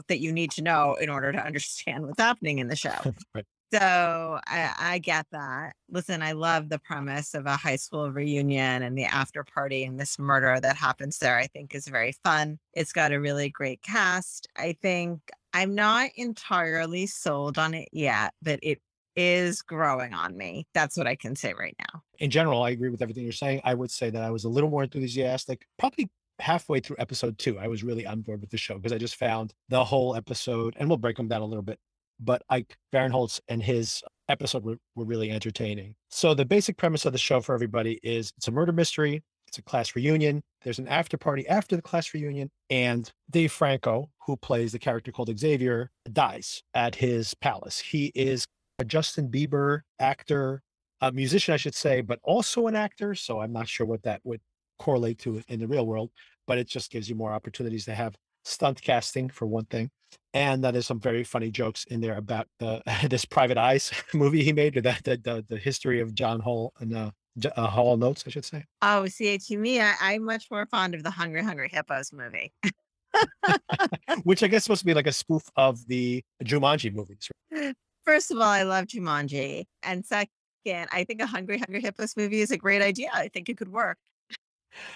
that you need to know in order to understand what's happening in the show. Right. So I, I get that. Listen, I love the premise of a high school reunion and the after party and this murder that happens there. I think is very fun. It's got a really great cast. I think I'm not entirely sold on it yet, but it is growing on me. That's what I can say right now. In general, I agree with everything you're saying. I would say that I was a little more enthusiastic, probably halfway through episode two. I was really on board with the show because I just found the whole episode, and we'll break them down a little bit. But Ike Barinholtz and his episode were, were really entertaining. So the basic premise of the show for everybody is it's a murder mystery. It's a class reunion. There's an after party after the class reunion, and Dave Franco, who plays the character called Xavier, dies at his palace. He is a Justin Bieber actor, a musician, I should say, but also an actor. So I'm not sure what that would correlate to in the real world, but it just gives you more opportunities to have stunt casting for one thing. And that is some very funny jokes in there about the this Private Eyes movie he made, or that the, the the history of John Hall and uh, uh, Hall Notes, I should say. Oh, see, to me, I, I'm much more fond of the Hungry Hungry Hippos movie. Which I guess is supposed to be like a spoof of the Jumanji movies. right? First of all, I love Jumanji. And second, I think a Hungry Hungry Hippos movie is a great idea. I think it could work.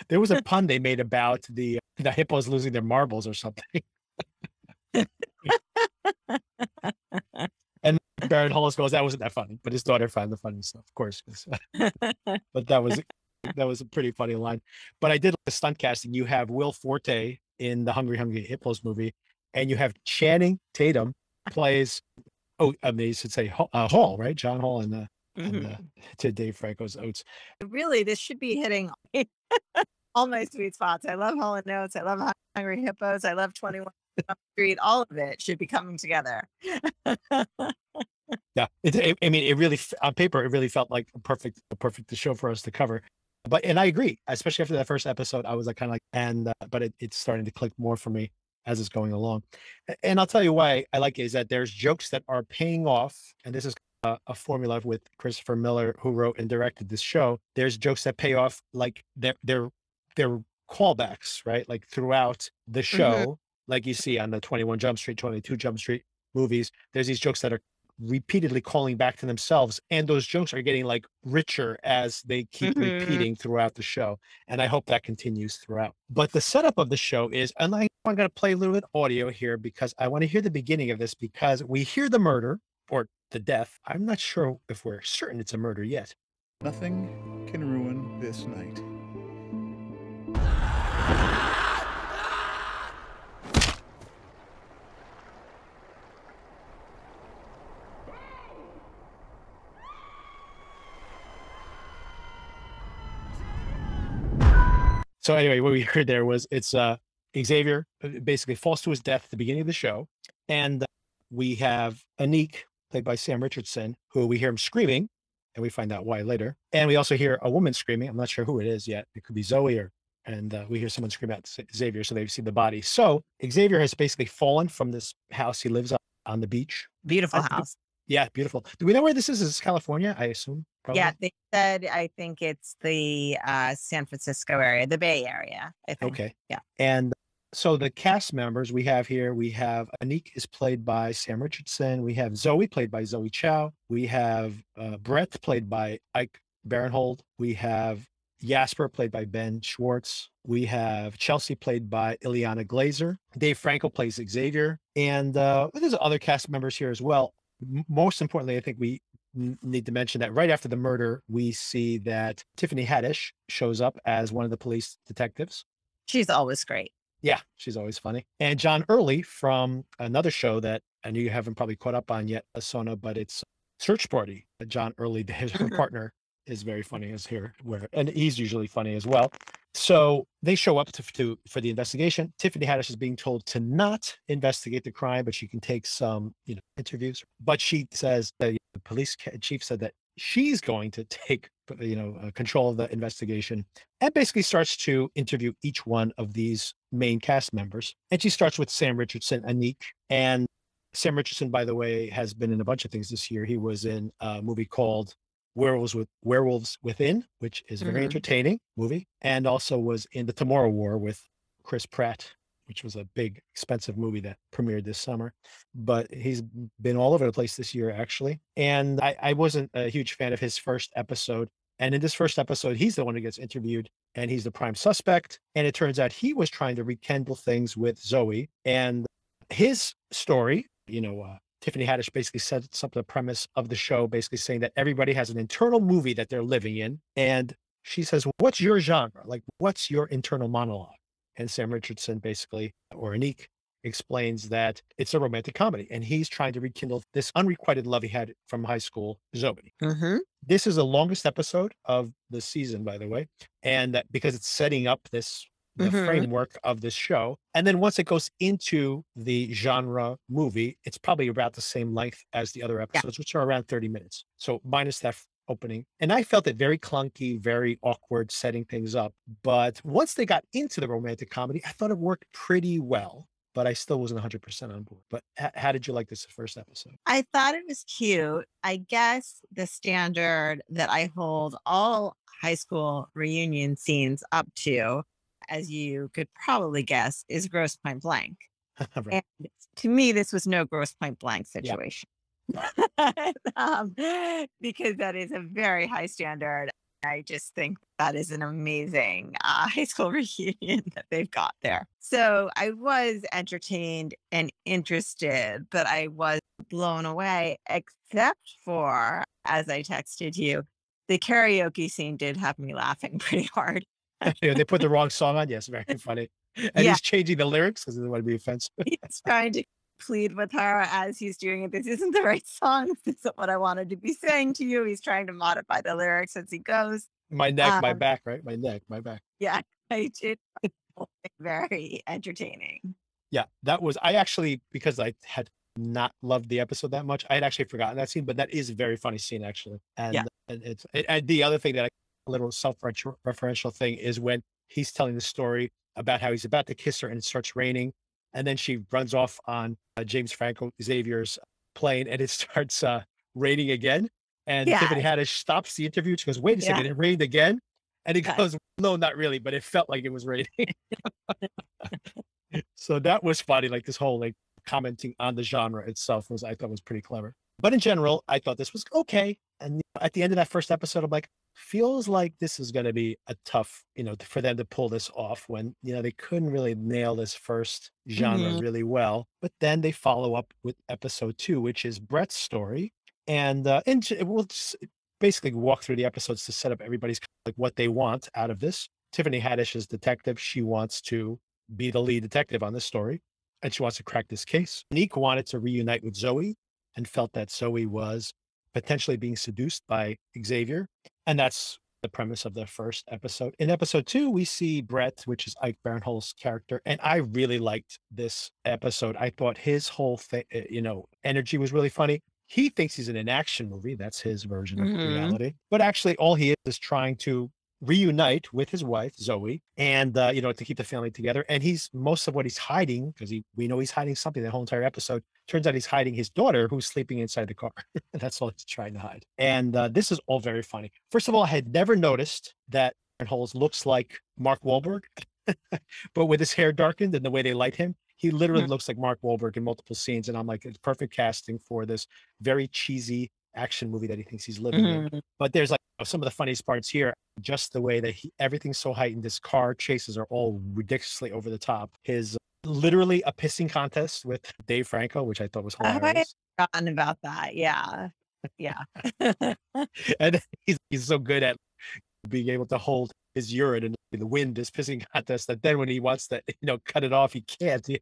There was a pun they made about the the hippos losing their marbles or something. and Barinholtz goes, "That wasn't that funny," but his daughter found the funny stuff, of course. but that was that was a pretty funny line. But I did like the stunt casting. You have Will Forte in the Hungry Hungry Hippos movie, and you have Channing Tatum plays. Oh, I mean, you should say Hall, uh, Hall right? John Hall and, uh, and Mhm. uh, to Dave Franco's Oats. Really, this should be hitting all my sweet spots. I love Hall Notes. I love Hungry Hippos. I love 21 Street. All of it should be coming together. Yeah, it, I mean, it really on paper, it really felt like a perfect, a perfect show for us to cover. But and I agree, especially after that first episode, I was like kind of like, and uh, but it, it's starting to click more for me as it's going along. And I'll tell you why I like it is that there's jokes that are paying off, and this is a, a formula with Christopher Miller, who wrote and directed this show. There's jokes that pay off, like they're they're they're callbacks, right? Like throughout the show, like you see on the 21 Jump Street, 22 Jump Street movies. There's these jokes that are repeatedly calling back to themselves and those jokes are getting like richer as they keep Mhm. repeating throughout the show and i hope that continues throughout but the setup of the show is and I, i'm going to play a little bit audio here because i want to hear the beginning of this because we hear the murder or the death i'm not sure if we're certain it's a murder yet Nothing can ruin this night. So anyway what we heard there was it's uh xavier uh, basically falls to his death at the beginning of the show and uh, we have Aniq played by sam richardson who we hear him screaming and we find out why later. And we also hear a woman screaming. I'm not sure who it is yet. It could be Zoe or, and uh, we hear someone scream out Z- Xavier. So they've seen the body. So Xavier has basically fallen from this house he lives on, on the beach. Beautiful house. Yeah, beautiful. Do we know where this is? Is this California? I assume. Yeah, they said I think it's the uh, San Francisco area, the Bay Area. I think. Okay. Yeah. And so the cast members we have here, we have Aniq is played by Sam Richardson. We have Zoe played by Zoe Chao. We have uh, Brett played by Ike Barinholtz. We have Jasper, played by Ben Schwartz. We have Chelsea, played by Ilana Glazer. Dave Franco plays Xavier. And uh, there's other cast members here as well. Most importantly, I think we need to mention that right after the murder, we see that Tiffany Haddish shows up as one of the police detectives. She's always great. Yeah, she's always funny. And John Early from another show that I know you haven't probably caught up on yet, Asona, but it's Search Party. John Early, his her Mhm. partner, is very funny as here, where and he's usually funny as well. So they show up to, to for the investigation. Tiffany Haddish is being told to not investigate the crime, but she can take some, you know, interviews. But she says the, police chief said that she's going to take, you know, uh, control of the investigation, and basically starts to interview each one of these main cast members. And she starts with Sam Richardson, Aniq, and Sam Richardson, by the way, has been in a bunch of things this year. He was in a movie called Werewolves with Werewolves Within, which is a very Mhm. entertaining movie, and also was in the Tomorrow War with Chris Pratt, which was a big, expensive movie that premiered this summer. But he's been all over the place this year, actually. And I, I wasn't a huge fan of his first episode. And in this first episode, he's the one who gets interviewed and he's the prime suspect. And it turns out he was trying to rekindle things with Zoe. And his story, you know, uh, Tiffany Haddish basically sets up the premise of the show, basically saying that everybody has an internal movie that they're living in. And she says, What's your genre? Like, what's your internal monologue? And Sam Richardson basically, or Aniq, explains that it's a romantic comedy. And he's trying to rekindle this unrequited love he had from high school, Zoe. Mm-hmm. This is the longest episode of the season, by the way, and because it's setting up this the Mhm. framework of this show. And then once it goes into the genre movie, it's probably about the same length as the other episodes, which are around 30 minutes. So minus that opening. And I felt it very clunky, very awkward setting things up. But once they got into the romantic comedy, I thought it worked pretty well. But I still wasn't 100% on board. But h- how did you like this first episode? I thought it was cute. I guess the standard that I hold all high school reunion scenes up to, as you could probably guess, is Grosse Pointe Blank. Right. And to me, this was no Grosse Pointe Blank situation. um, because that is a very high standard. I just think that is an amazing uh, high school reunion that they've got there. So I was entertained and interested, but I was blown away, except for, as I texted you, the karaoke scene did have me laughing pretty hard. They put the wrong song on. Yes, very funny. And Yeah. he's changing the lyrics because he doesn't want to be offensive. He's trying to plead with her as he's doing it. This isn't the right song. This isn't what I wanted to be saying to you. He's trying to modify the lyrics as he goes. My neck, my Um, back, right? My neck, my back. Yeah, I did. find the whole thing Very entertaining. Yeah, that was. I actually because I had not loved the episode that much. I had actually forgotten that scene, but that is a very funny scene actually. And, Yeah. and it's and- and the other thing that I little self-referential thing is when he's telling the story about how he's about to kiss her and it starts raining, and then she runs off on uh, James Franco Xavier's plane, and it starts uh, raining again. And Yeah. Tiffany Haddish stops the interview. She goes, "Wait a Yeah. second, it rained again." And he goes, "No, not really, but it felt like it was raining." so that was funny. Like this whole like commenting on the genre itself was I thought was pretty clever. But in general, I thought this was okay. And at the end of that first episode, I'm like, feels like this is going to be a tough, you know, for them to pull this off when you know they couldn't really nail this first genre Mhm. really well. But then they follow up with episode two, which is Brett's story, and uh, and we'll just basically walk through the episodes to set up everybody's like what they want out of this. Tiffany Haddish is detective. She wants to be the lead detective on this story, and she wants to crack this case. Neek wanted to reunite with Zoe and felt that Zoe was potentially being seduced by Xavier. And that's the premise of the first episode. In episode two, we see Brett, which is Ike Barinholtz's character. And I really liked this episode. I thought his whole thing, uh, you know, energy was really funny. He thinks he's in an action movie. That's his version of Mhm. reality. But actually, all he is is trying to reunite with his wife Zoe, and uh, you know to keep the family together. And he's most of what he's hiding because he we know he's hiding something the whole entire episode. Turns out he's hiding his daughter who's sleeping inside the car. That's all he's trying to hide. And uh, this is all very funny. First of all, I had never noticed that Holes looks like Mark Wahlberg, but with his hair darkened and the way they light him, he literally Mhm. looks like Mark Wahlberg in multiple scenes. And I'm like, it's perfect casting for this very cheesy action movie that he thinks he's living in. Mhm. But there's like some of the funniest parts here, just the way that he, everything's so heightened. His car chases are all ridiculously over the top. His literally a pissing contest with Dave Franco, which I thought was Oh, I- hilarious. Forgotten about that. Yeah. Yeah. and he's, he's so good at being able to hold his urine in the wind, his pissing contest, that then when he wants to, you know, cut it off, he can't. He-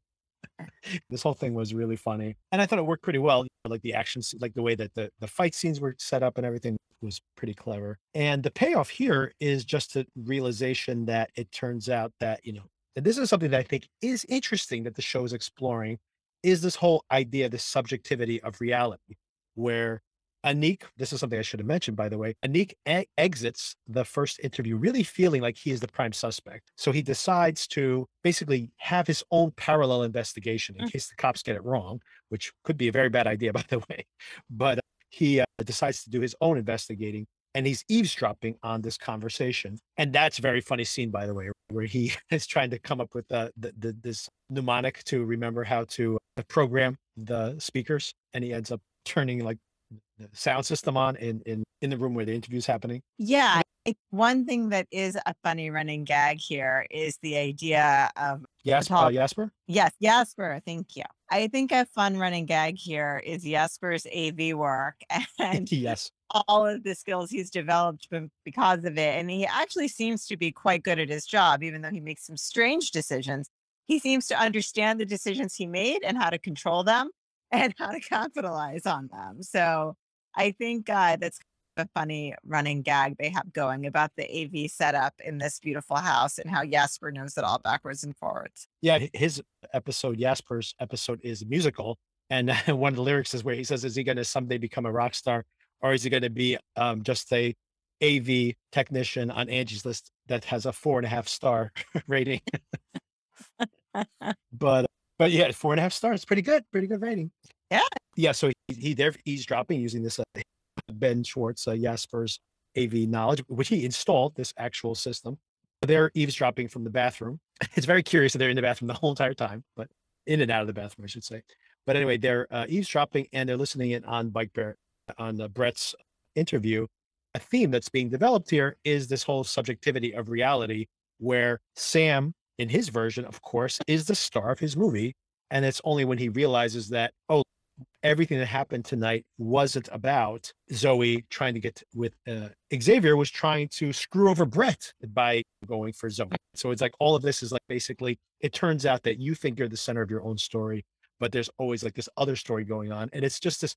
this whole thing was really funny. And I thought it worked pretty well. Like the action, sce- like the way that the, the fight scenes were set up and everything was pretty clever. And the payoff here is just the realization that it turns out that, you know, and this is something that I think is interesting that the show is exploring is this whole idea, this subjectivity of reality, where Aniq, this is something I should have mentioned, by the way. Aniq e- exits the first interview really feeling like he is the prime suspect. So he decides to basically have his own parallel investigation in Mm. case the cops get it wrong, which could be a very bad idea, by the way. But uh, he uh, decides to do his own investigating and he's eavesdropping on this conversation. And that's a very funny scene, by the way, where he is trying to come up with uh, the, the, this mnemonic to remember how to uh, program the speakers. And he ends up turning like sound system on in in in the room where the interview's happening. Yeah. One thing that is a funny running gag here is the idea of Yes, Paul- uh, Jasper. Yes, Jasper. Thank you. I think a fun running gag here is Jasper's AV work and yes, all of the skills he's developed because of it. And he actually seems to be quite good at his job, even though he makes some strange decisions. He seems to understand the decisions he made and how to control them and how to capitalize on them. So I think uh, that's a funny running gag they have going about the AV setup in this beautiful house and how Jasper knows it all backwards and forwards. yeah. His episode, Jasper's episode, is musical, and one of the lyrics is where he says, "Is he going to someday become a rock star, or is he going to be um, just a AV technician on Angie's List that has a four and a half star rating?" but but yeah, four and a half stars, pretty good, pretty good rating. Yeah. yeah. So he, he there eavesdropping using this uh, Ben Schwartz uh, Jasper's AV knowledge, which he installed this actual system. They're eavesdropping from the bathroom. It's very curious that they're in the bathroom the whole entire time, but in and out of the bathroom, I should say. But anyway, they're uh, eavesdropping and they're listening in on Bike Bear on uh, Brett's interview. A theme that's being developed here is this whole subjectivity of reality, where Sam, in his version, of course, is the star of his movie, and it's only when he realizes that oh, everything that happened tonight wasn't about Zoe trying to get with uh, Xavier was trying to screw over Brett by going for Zoe. So it's like all of this is like basically it turns out that you think you're the center of your own story, but there's always like this other story going on, and it's just this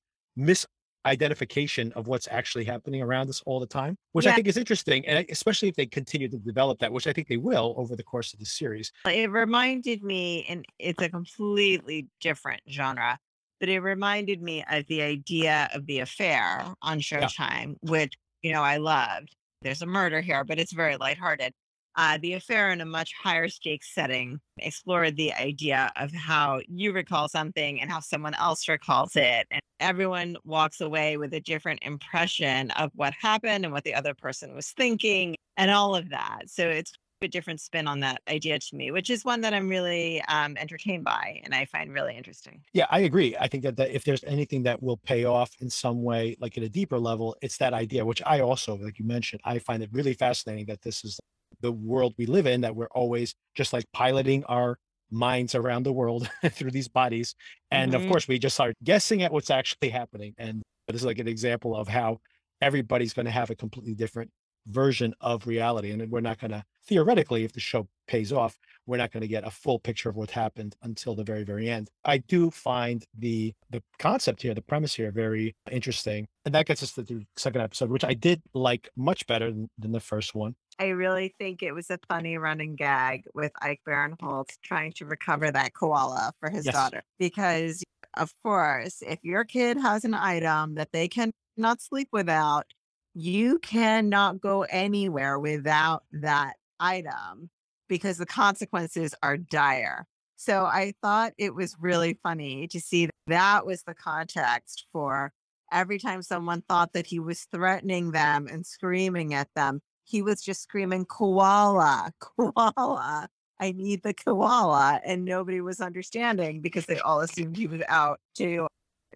misidentification of what's actually happening around us all the time, which I think is interesting, and especially if they continue to develop that, which I think they will over the course of the series. It reminded me, and it's a completely different genre, but it reminded me of the idea of the affair on Showtime, which, you know, I loved. There's a murder here, but it's very lighthearted. Uh, the affair in a much higher stakes setting explored the idea of how you recall something and how someone else recalls it. And everyone walks away with a different impression of what happened and what the other person was thinking and all of that. So it's a different spin on that idea to me, which is one that I'm really um, entertained by and I find really interesting. Yeah, I agree. I think that, that if there's anything that will pay off in some way, like at a deeper level, it's that idea, which I also, like you mentioned, I find it really fascinating that this is the world we live in, that we're always just like piloting our minds around the world through these bodies. And of Mhm. course, we just start guessing at what's actually happening. And this is like an example of how everybody's going to have a completely different version of reality. And we're not going to, theoretically, if the show pays off, we're not going to get a full picture of what happened until the very very end i do find the the concept here the premise here very interesting and that gets us to the second episode which i did like much better than, than the first one I really think it was a funny running gag with Ike Barinholtz trying to recover that koala for his Yes. daughter. Because, of course, if your kid has an item that they cannot sleep without, you cannot go anywhere without that item because the consequences are dire. So I thought it was really funny to see that, that was the context for every time someone thought that he was threatening them and screaming at them, he was just screaming, koala, koala. I need the koala. And nobody was understanding because they all assumed he was out to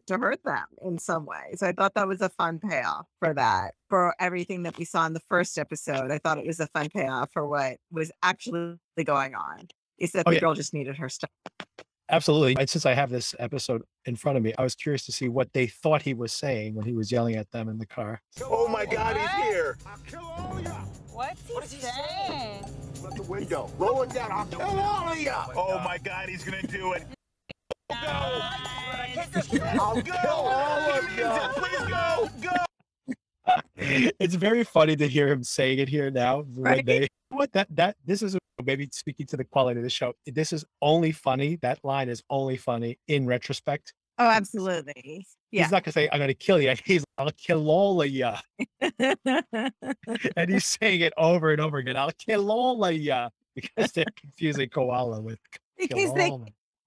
to hurt them in some way. So I thought that was a fun payoff for that. For everything that we saw in the first episode, I thought it was a fun payoff for what was actually going on. Is that Oh, the yeah. girl just needed her stuff. Absolutely. And since I have this episode in front of me, I was curious to see what they thought he was saying when he was yelling at them in the car. Oh my God, he's here! Kill all of you! What's he, saying? Let the window. Roll it down. I'll kill all of you. Oh my god, he's gonna do it. Go! I'll kill all of you. Please go! Go! it's very funny to hear him saying it here now. When they what that that this is maybe speaking to the quality of the show. This is only funny. That line is only funny in retrospect. Oh, absolutely. Yeah. He's not gonna say, I'm gonna kill you. He's I'll kill all of you. And he's saying it over and over again. I'll kill all of you. Because they're confusing koala with because they.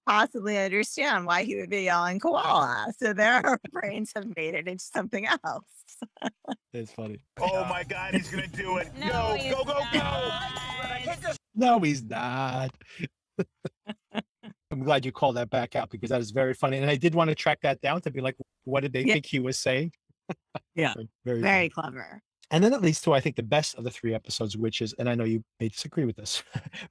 Possibly understand why he would be yelling koala. So their brains have made it into something else. It's funny. Oh my god, he's gonna do it. No, go, go, go, go! not. No, he's not. I'm glad you called that back out because that is very funny. And I did want to track that down to be like, what did they Yeah. think he was saying? Yeah. Very, funny. Very clever. And then it leads to, I think, the best of the three episodes, which is, and I know you may disagree with this,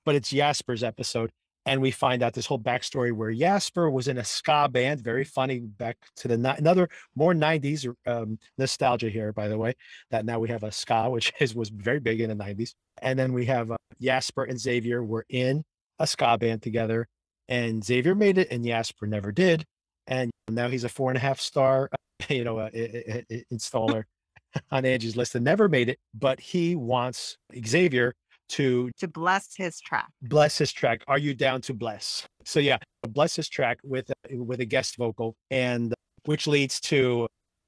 but it's Jasper's episode. And we find out this whole backstory where Jasper was in a ska band, very funny, back to the another more 90s um, nostalgia here, by the way, that now we have a ska, which is was very big in the 90s. And then we have uh, Jasper and Xavier were in a ska band together, and Xavier made it, and Jasper never did. And now he's a four and a half star, you know, uh, installer on Angie's list and never made it, but he wants Xavier to To bless his track. bless his track. Are you down to bless? So yeah, bless his track with uh, with a guest vocal, and uh, which leads to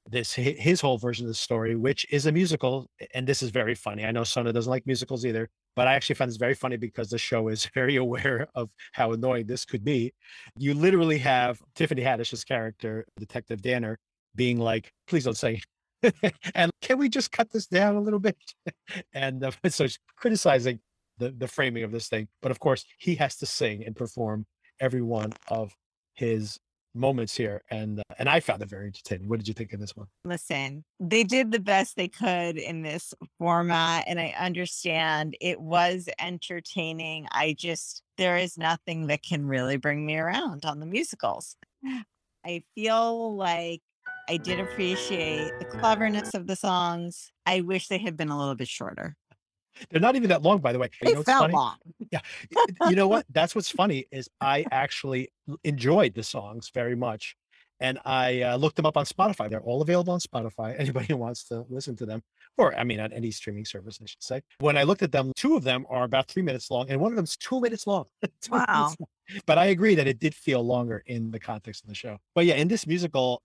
this his whole version of the story, which is a musical. And this is very funny. I know Sona doesn't like musicals either, but I actually find this very funny because the show is very aware of how annoying this could be. You literally have Tiffany Haddish's character, Detective Danner, being like, "Please don't sing." and can we just cut this down a little bit? and uh, so she's criticizing the, the framing of this thing. But of course, he has to sing and perform every one of his moments here. And uh, and I found it very entertaining. What did you think of this one? Listen, they did the best they could in this format, and I understand it was entertaining. I just, there is nothing that can really bring me around on the musicals. I feel like I did appreciate the cleverness of the songs. I wish they had been a little bit shorter. They're not even that long, by the way. You They know felt funny? long. you know what? That's what's funny is I actually enjoyed the songs very much, and I uh, looked them up on Spotify. They're all available on Spotify. Anybody who wants to listen to them, or I mean, on any streaming service, I should say. When I looked at them, two of them are about three minutes long, and one of them's two minutes long. Two minutes Wow. long. But I agree that it did feel longer in the context of the show. But yeah, in this musical,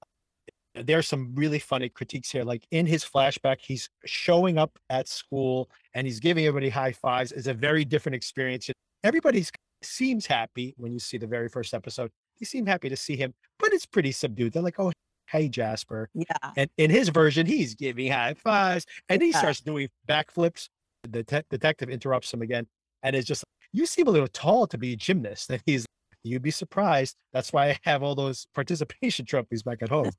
there's some really funny critiques here. Like in his flashback, he's showing up at school and he's giving everybody high fives. It's a very different experience. Everybody seems happy when you see the very first episode. They seem happy to see him, but it's pretty subdued. They're like, oh, hey, Jasper. Yeah. And in his version, he's giving high fives and he Yeah. starts doing backflips. The te- detective interrupts him again and is just, you seem a little tall to be a gymnast. And he's, you'd be surprised. That's why I have all those participation trophies back at home.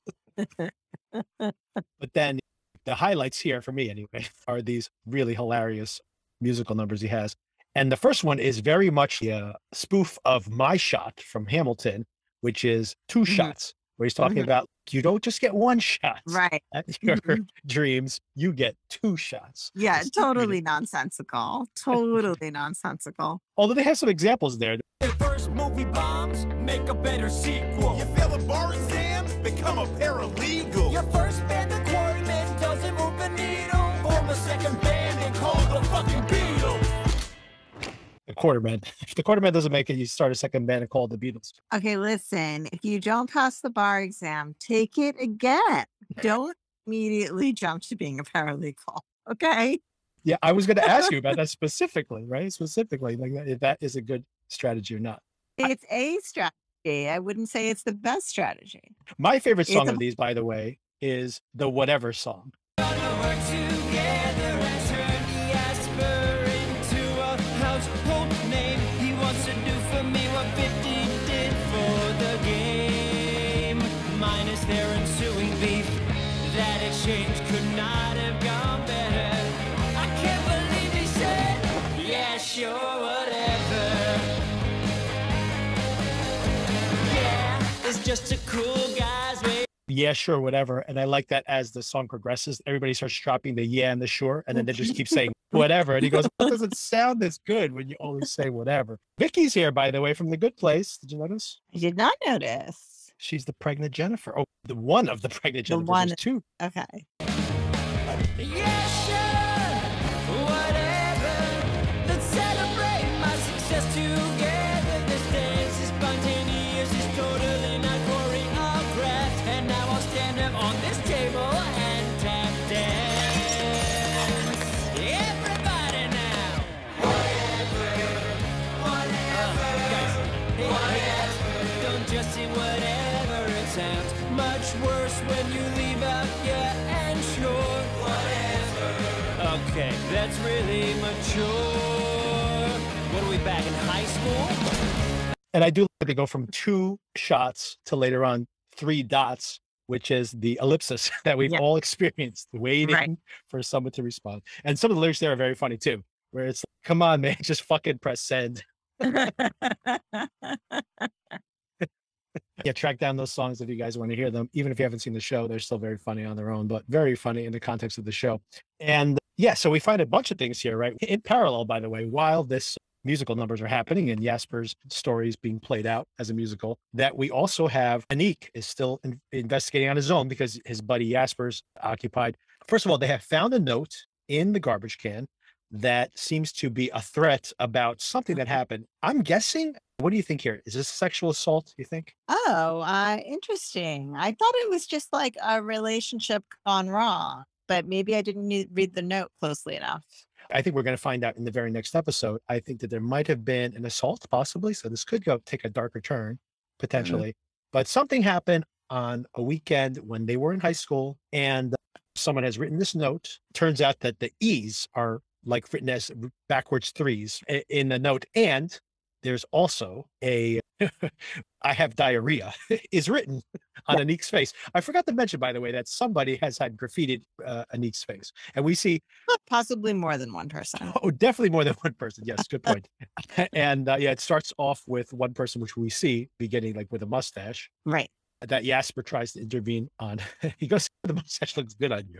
But then the highlights here for me anyway are these really hilarious musical numbers he has. And the first one is very much a spoof of My Shot from Hamilton, which is 2 Mhm. shots, where he's talking Mhm. about you don't just get one shot Right. at your Mhm. dreams, you get two shots. Yeah. It's pretty- Totally nonsensical. Totally nonsensical. Although they have some examples there. First movie bombs, make a better sequel. You fail a bar exam, become a paralegal. Your first band acquirement doesn't move the needle. Form a second band and call the fucking Beatles. The Quarrymen. If the Quarrymen doesn't make it, you start a second band and call it the Beatles. Okay, listen, if you don't pass the bar exam, take it again. Don't immediately jump to being a paralegal. Okay. Yeah, I was going to ask you about that specifically, right? Specifically, like if that is a good strategy or not. It's a strategy. I wouldn't say it's the best strategy. My favorite song a- of these, by the way, is the Whatever song. Work just a cool guy's way. Yeah, sure, whatever. And I like that as the song progresses, everybody starts dropping the yeah and the sure, and then they just keep saying whatever. And he goes, "It doesn't sound as good when you always say whatever." Vicky's here, by the way, from the Good Place. Did you notice? I did not notice. She's the pregnant Jennifer. Oh, the one of the pregnant Jennifer. The Jennifer. one- There's two. Okay. Yeah, that's really mature. What are we back in high school? And I do like they go from two shots to later on three dots, which is the ellipsis that we've Yeah. all experienced, waiting Right. for someone to respond. And some of the lyrics there are very funny too, where it's like, come on, man, just fucking press send. Yeah, track down those songs if you guys want to hear them. Even if you haven't seen the show, they're still very funny on their own, but very funny in the context of the show. And yeah, so we find a bunch of things here, right? In parallel, by the way, while this musical numbers are happening and Yasper's story is being played out as a musical, that we also have Aniq is still in- investigating on his own because his buddy Yasper's occupied. First of all, they have found a note in the garbage can that seems to be a threat about something that happened. I'm guessing. What do you think here? Is this sexual assault? You think? Oh, uh, interesting. I thought it was just like a relationship gone wrong, but maybe I didn't ne- read the note closely enough. I think we're going to find out in the very next episode. I think that there might have been an assault, possibly. So this could go take a darker turn, mm-hmm. potentially. But something happened on a weekend when they were in high school, and someone has written this note. Turns out that the E's are like written as backwards threes in the note, and there's also a I have diarrhea is written on Aniq's face. I forgot to mention, by the way, that somebody has had graffitied uh, Aniq's face, and we see Possibly more than one person. Oh, definitely more than one person. Yes, good point. and uh, yeah, it starts off with one person, which we see beginning like with a mustache Right. that Yasper tries to intervene on. he goes, "The mustache looks good on you."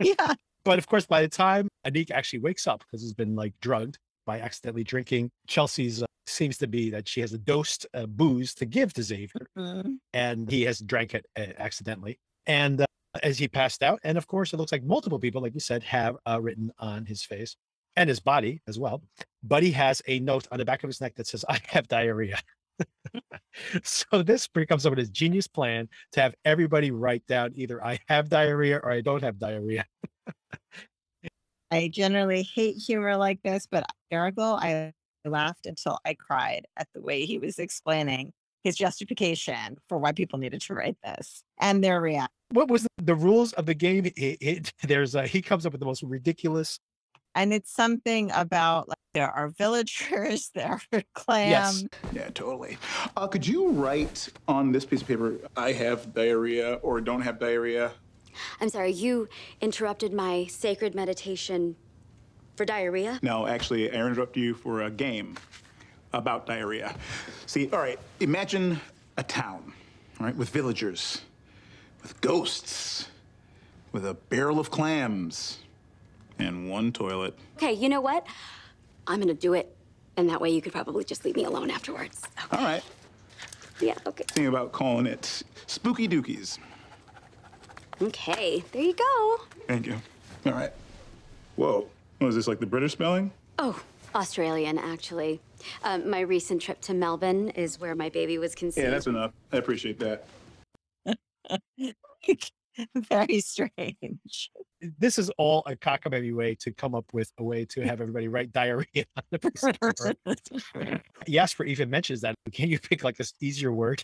Yeah. But of course, by the time Aniq actually wakes up because he's been like drugged by accidentally drinking, Chelsea's uh, seems to be that she has a dosed uh, booze to give to Xavier, Mhm. and he has drank it uh, accidentally. And uh, as he passed out, and of course, it looks like multiple people, like you said, have uh, written on his face and his body as well. But he has a note on the back of his neck that says, "I have diarrhea." so this becomes up with his genius plan to have everybody write down either "I have diarrhea" or "I don't have diarrhea." I generally hate humor like this, but Aragle, I laughed until I cried at the way he was explaining his justification for why people needed to write this and their reaction. What was the, the rules of the game? It, it, there's a, he comes up with the most ridiculous. And it's something about like there are villagers, there are clams. Yeah, totally. Uh, could you write on this piece of paper, I have diarrhea or don't have diarrhea? I'm sorry, you interrupted my sacred meditation for diarrhea? No, actually, I interrupt you for a game about diarrhea. See, all right, imagine a town, all right, with villagers, with ghosts, with a barrel of clams, and one toilet. Okay, you know what? I'm gonna do it, and that way you could probably just leave me alone afterwards. All right, Yeah, okay. thinking about calling it Spooky Dookies. Okay, there you go. Thank you. All right. Whoa, what is this, like the British spelling? Oh, Australian, actually. Um, my recent trip to Melbourne is where my baby was conceived. Yeah, that's enough. I appreciate that. Very strange. This is all a cockamamie way to come up with a way to have everybody write diarrhea on the piece of paper. Yasper even mentions that. Can you pick like this easier word?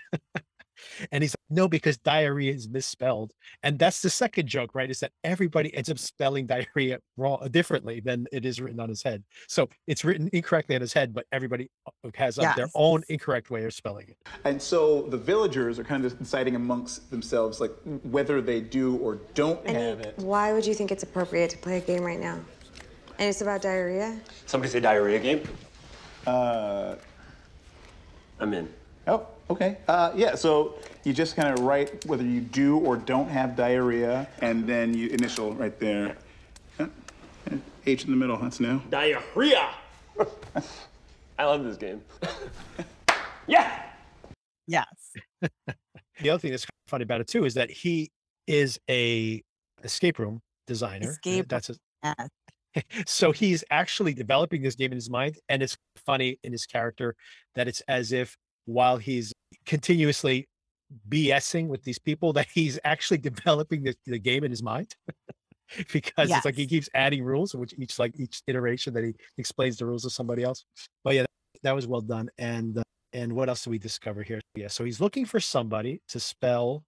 And he's like, no, because diarrhea is misspelled. And that's the second joke, right? Is that everybody ends up spelling diarrhea wrong differently than it is written on his head. So it's written incorrectly on his head, but everybody uh, has uh, their own incorrect way of spelling it. And so the villagers are kind of deciding amongst themselves, like whether they do or don't I have mean, it. why would you think it's appropriate to play a game right now? And it's about diarrhea? Somebody say diarrhea game? Uh, I'm in. oh, okay. Uh, yeah, so you just kind of write whether you do or don't have diarrhea, and then you initial right there. H in the middle, that's new. Diarrhea! I love this game. yeah! Yes. The other thing that's funny about it too is that he is a escape room designer. uh, Escape That's a, Yes. so he's actually developing this game in his mind and it's funny in his character that it's as if while he's continuously bsing with these people that he's actually developing the, the game in his mind because it's like he keeps adding rules which each like each iteration that he explains the rules to somebody else but yeah that, that was well done and uh, and what else do we discover here yeah so he's looking for somebody to spell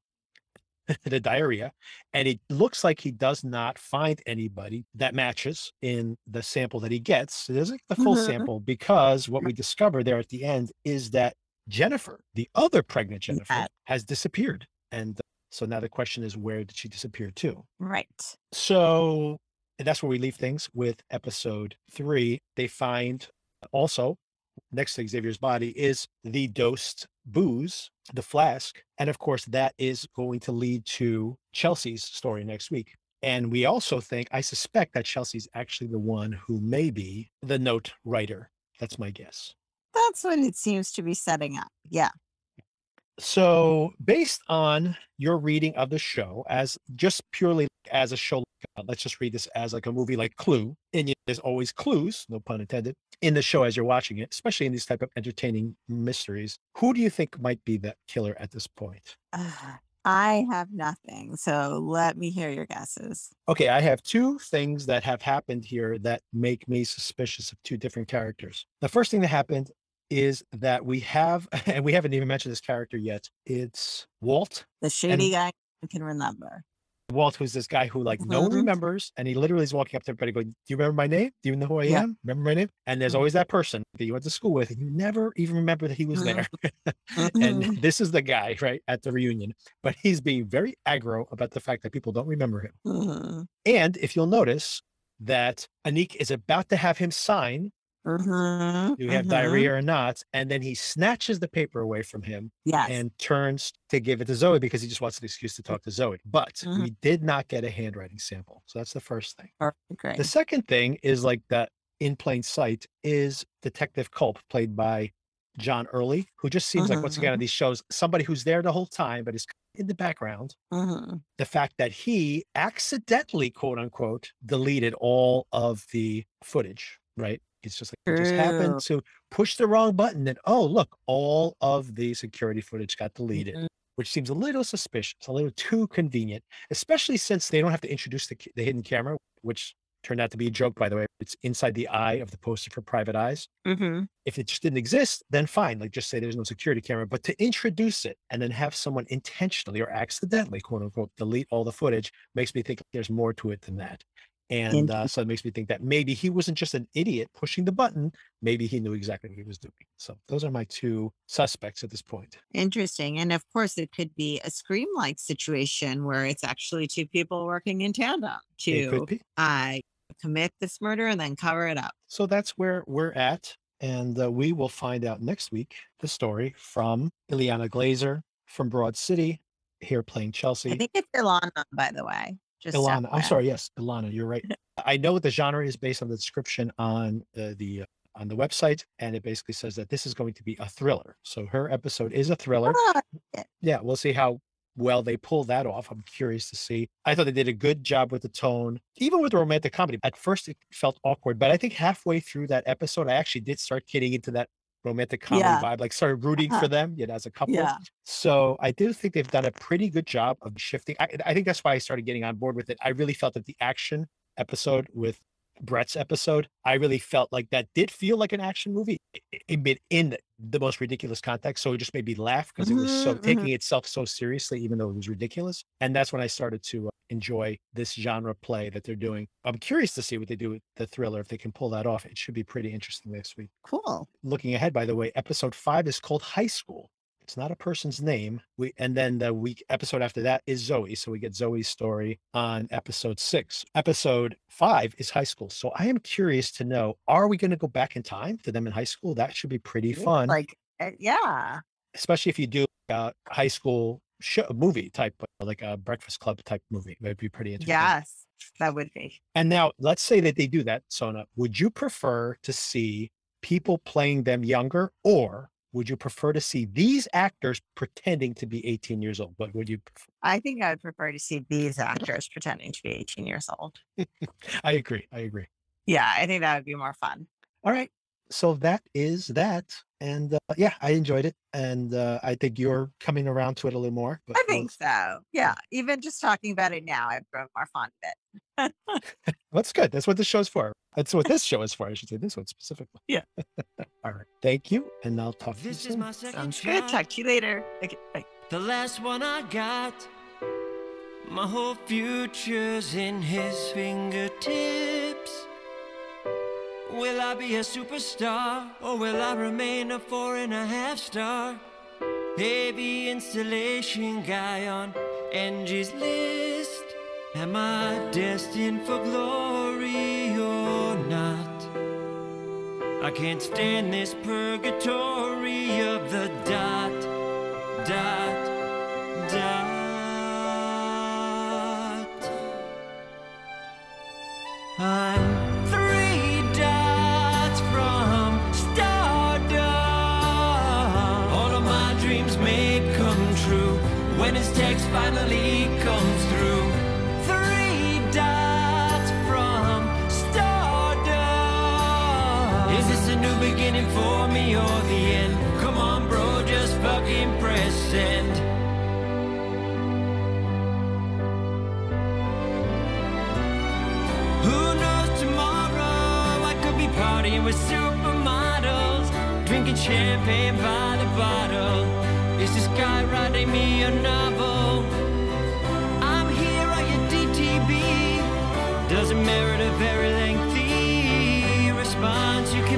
the diarrhea and it looks like he does not find anybody that matches in the sample that he gets. It isn't the full Mhm. sample because what we discover there at the end is that Jennifer, the other pregnant Jennifer, Yes. has disappeared. And uh, so now the question is, where did she disappear to? Right. So and that's where we leave things with episode three. They find also next to Xavier's body is the dosed booze, the flask. And of course, that is going to lead to Chelsea's story next week. And we also think, I suspect that Chelsea's actually the one who may be the note writer. That's my guess. That's what it seems to be setting up. Yeah. So, based on your reading of the show, as just purely as a show, uh, let's just read this as like a movie like Clue, and there's always clues, no pun intended, in the show as you're watching it, especially in these type of entertaining mysteries. Who do you think might be that killer at this point? Ugh, I have nothing. So let me hear your guesses. Okay, I have two things that have happened here that make me suspicious of two different characters. The first thing that happened is that we have, and we haven't even mentioned this character yet. It's Walt, The shady guy I can remember. Walt, who's this guy who like no one Mhm. remembers, and he literally is walking up to everybody going, "Do you remember my name? Do you know who I Yeah. am? Remember my name?" And there's Mhm. always that person that you went to school with, and you never even remember that he was there. and Mhm. this is the guy right at the reunion, but he's being very aggro about the fact that people don't remember him. Mhm. And if you'll notice that Aniq is about to have him sign, Mhm. do you have Mhm. diarrhea or not? And then he snatches the paper away from him Yes. and turns to give it to Zoe because he just wants an excuse to talk to Zoe. But Mhm. we did not get a handwriting sample. So that's the first thing. Perfect. The second thing is like that in plain sight is Detective Culp, played by John Early, who just seems like once again on Mhm. these shows, somebody who's there the whole time, but is in the background. Mhm. The fact that he accidentally, quote unquote, deleted all of the footage, right? It's just like he just happened to push the wrong button and oh look, all of the security footage got deleted Mhm. which seems a little suspicious, a little too convenient, especially since they don't have to introduce the, the hidden camera, which turned out to be a joke, by the way. It's inside the eye of the poster for private eyes. Mhm. If it just didn't exist, then fine. Like just say there's no security camera, but to introduce it and then have someone intentionally or accidentally, quote unquote, delete all the footage makes me think there's more to it than that. And uh, so it makes me think that maybe he wasn't just an idiot pushing the button. Maybe he knew exactly what he was doing. So those are my two suspects at this point. Interesting. And of course, it could be a scream like situation where it's actually two people working in tandem to uh, commit this murder and then cover it up. So that's where we're at. And uh, we will find out next week the story from Ileana Glazer from Broad City, here playing Chelsea. I think it's Ilana, by the way. Just Ilana, I'm sorry, yes, Ilana, you're right. I know what the genre is based on the description on uh, the uh, on the website, and it basically says that this is going to be a thriller. So her episode is a thriller. Ah, yeah. Yeah, we'll see how well they pull that off. I'm curious to see. I thought they did a good job with the tone, even with the romantic comedy. At first, it felt awkward, but I think halfway through that episode, I actually did start getting into that romantic comedy Yeah. vibe, like started rooting for Uh-huh. them, you know, as a couple. Yeah. So I do think they've done a pretty good job of shifting. I, I think that's why I started getting on board with it. I really felt that the action episode with Brett's episode, I really felt like that did feel like an action movie, i- i- but in the most ridiculous context. So it just made me laugh because it was so Mhm, taking itself so seriously, even though it was ridiculous. And that's when I started to uh, enjoy this genre play that they're doing. I'm curious to see what they do with the thriller if they can pull that off. It should be pretty interesting this week. Cool. Looking ahead, by the way, episode five is called High School. It's not a person's name. We and then the week episode after that is Zoe. So we get Zoe's story on episode six. Episode five is high school. So I am curious to know: Are we going to go back in time to them in high school? That should be pretty fun, Like, uh, yeah. especially if you do a high school show movie type, uh, like a Breakfast Club type movie. That'd be pretty interesting. Yes, that would be. And now let's say that they do that, Sona. Would you prefer to see people playing them younger or would you prefer to see these actors pretending to be 18 years old? What would you prefer? I think I would prefer to see these actors pretending to be 18 years old. I agree. I agree. Yeah, I think that would be more fun. All right. So that is that. And uh, yeah, I enjoyed it. And uh, I think you're coming around to it a little more. I we'll- think so. Yeah, even just talking about it now, I've grown more fond of it. That's good. That's what this show's for. That's what this show is for. I should say this one specifically. Yeah. All right. Thank you. And I'll talk to you This is my second Sounds good. Talk to you later. Okay, bye. The last one I got. My whole future's in his fingertips. Will I be a superstar or will I remain a four and a half star? Heavy installation guy on Angie's list. Am I destined for glory or not? I can't stand this purgatory of the dot, dot, dot. I'm three dots from stardom. All of my dreams may come true when his text finally for me or the end? Come on, bro, just fucking press send. Who knows tomorrow? I could be partying with supermodels, drinking champagne by the bottle. Is this guy writing me a novel?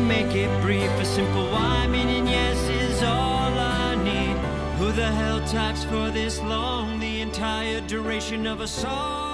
Make it brief. A simple why meaning yes is all I need. Who the hell types for this long? The entire duration of a song.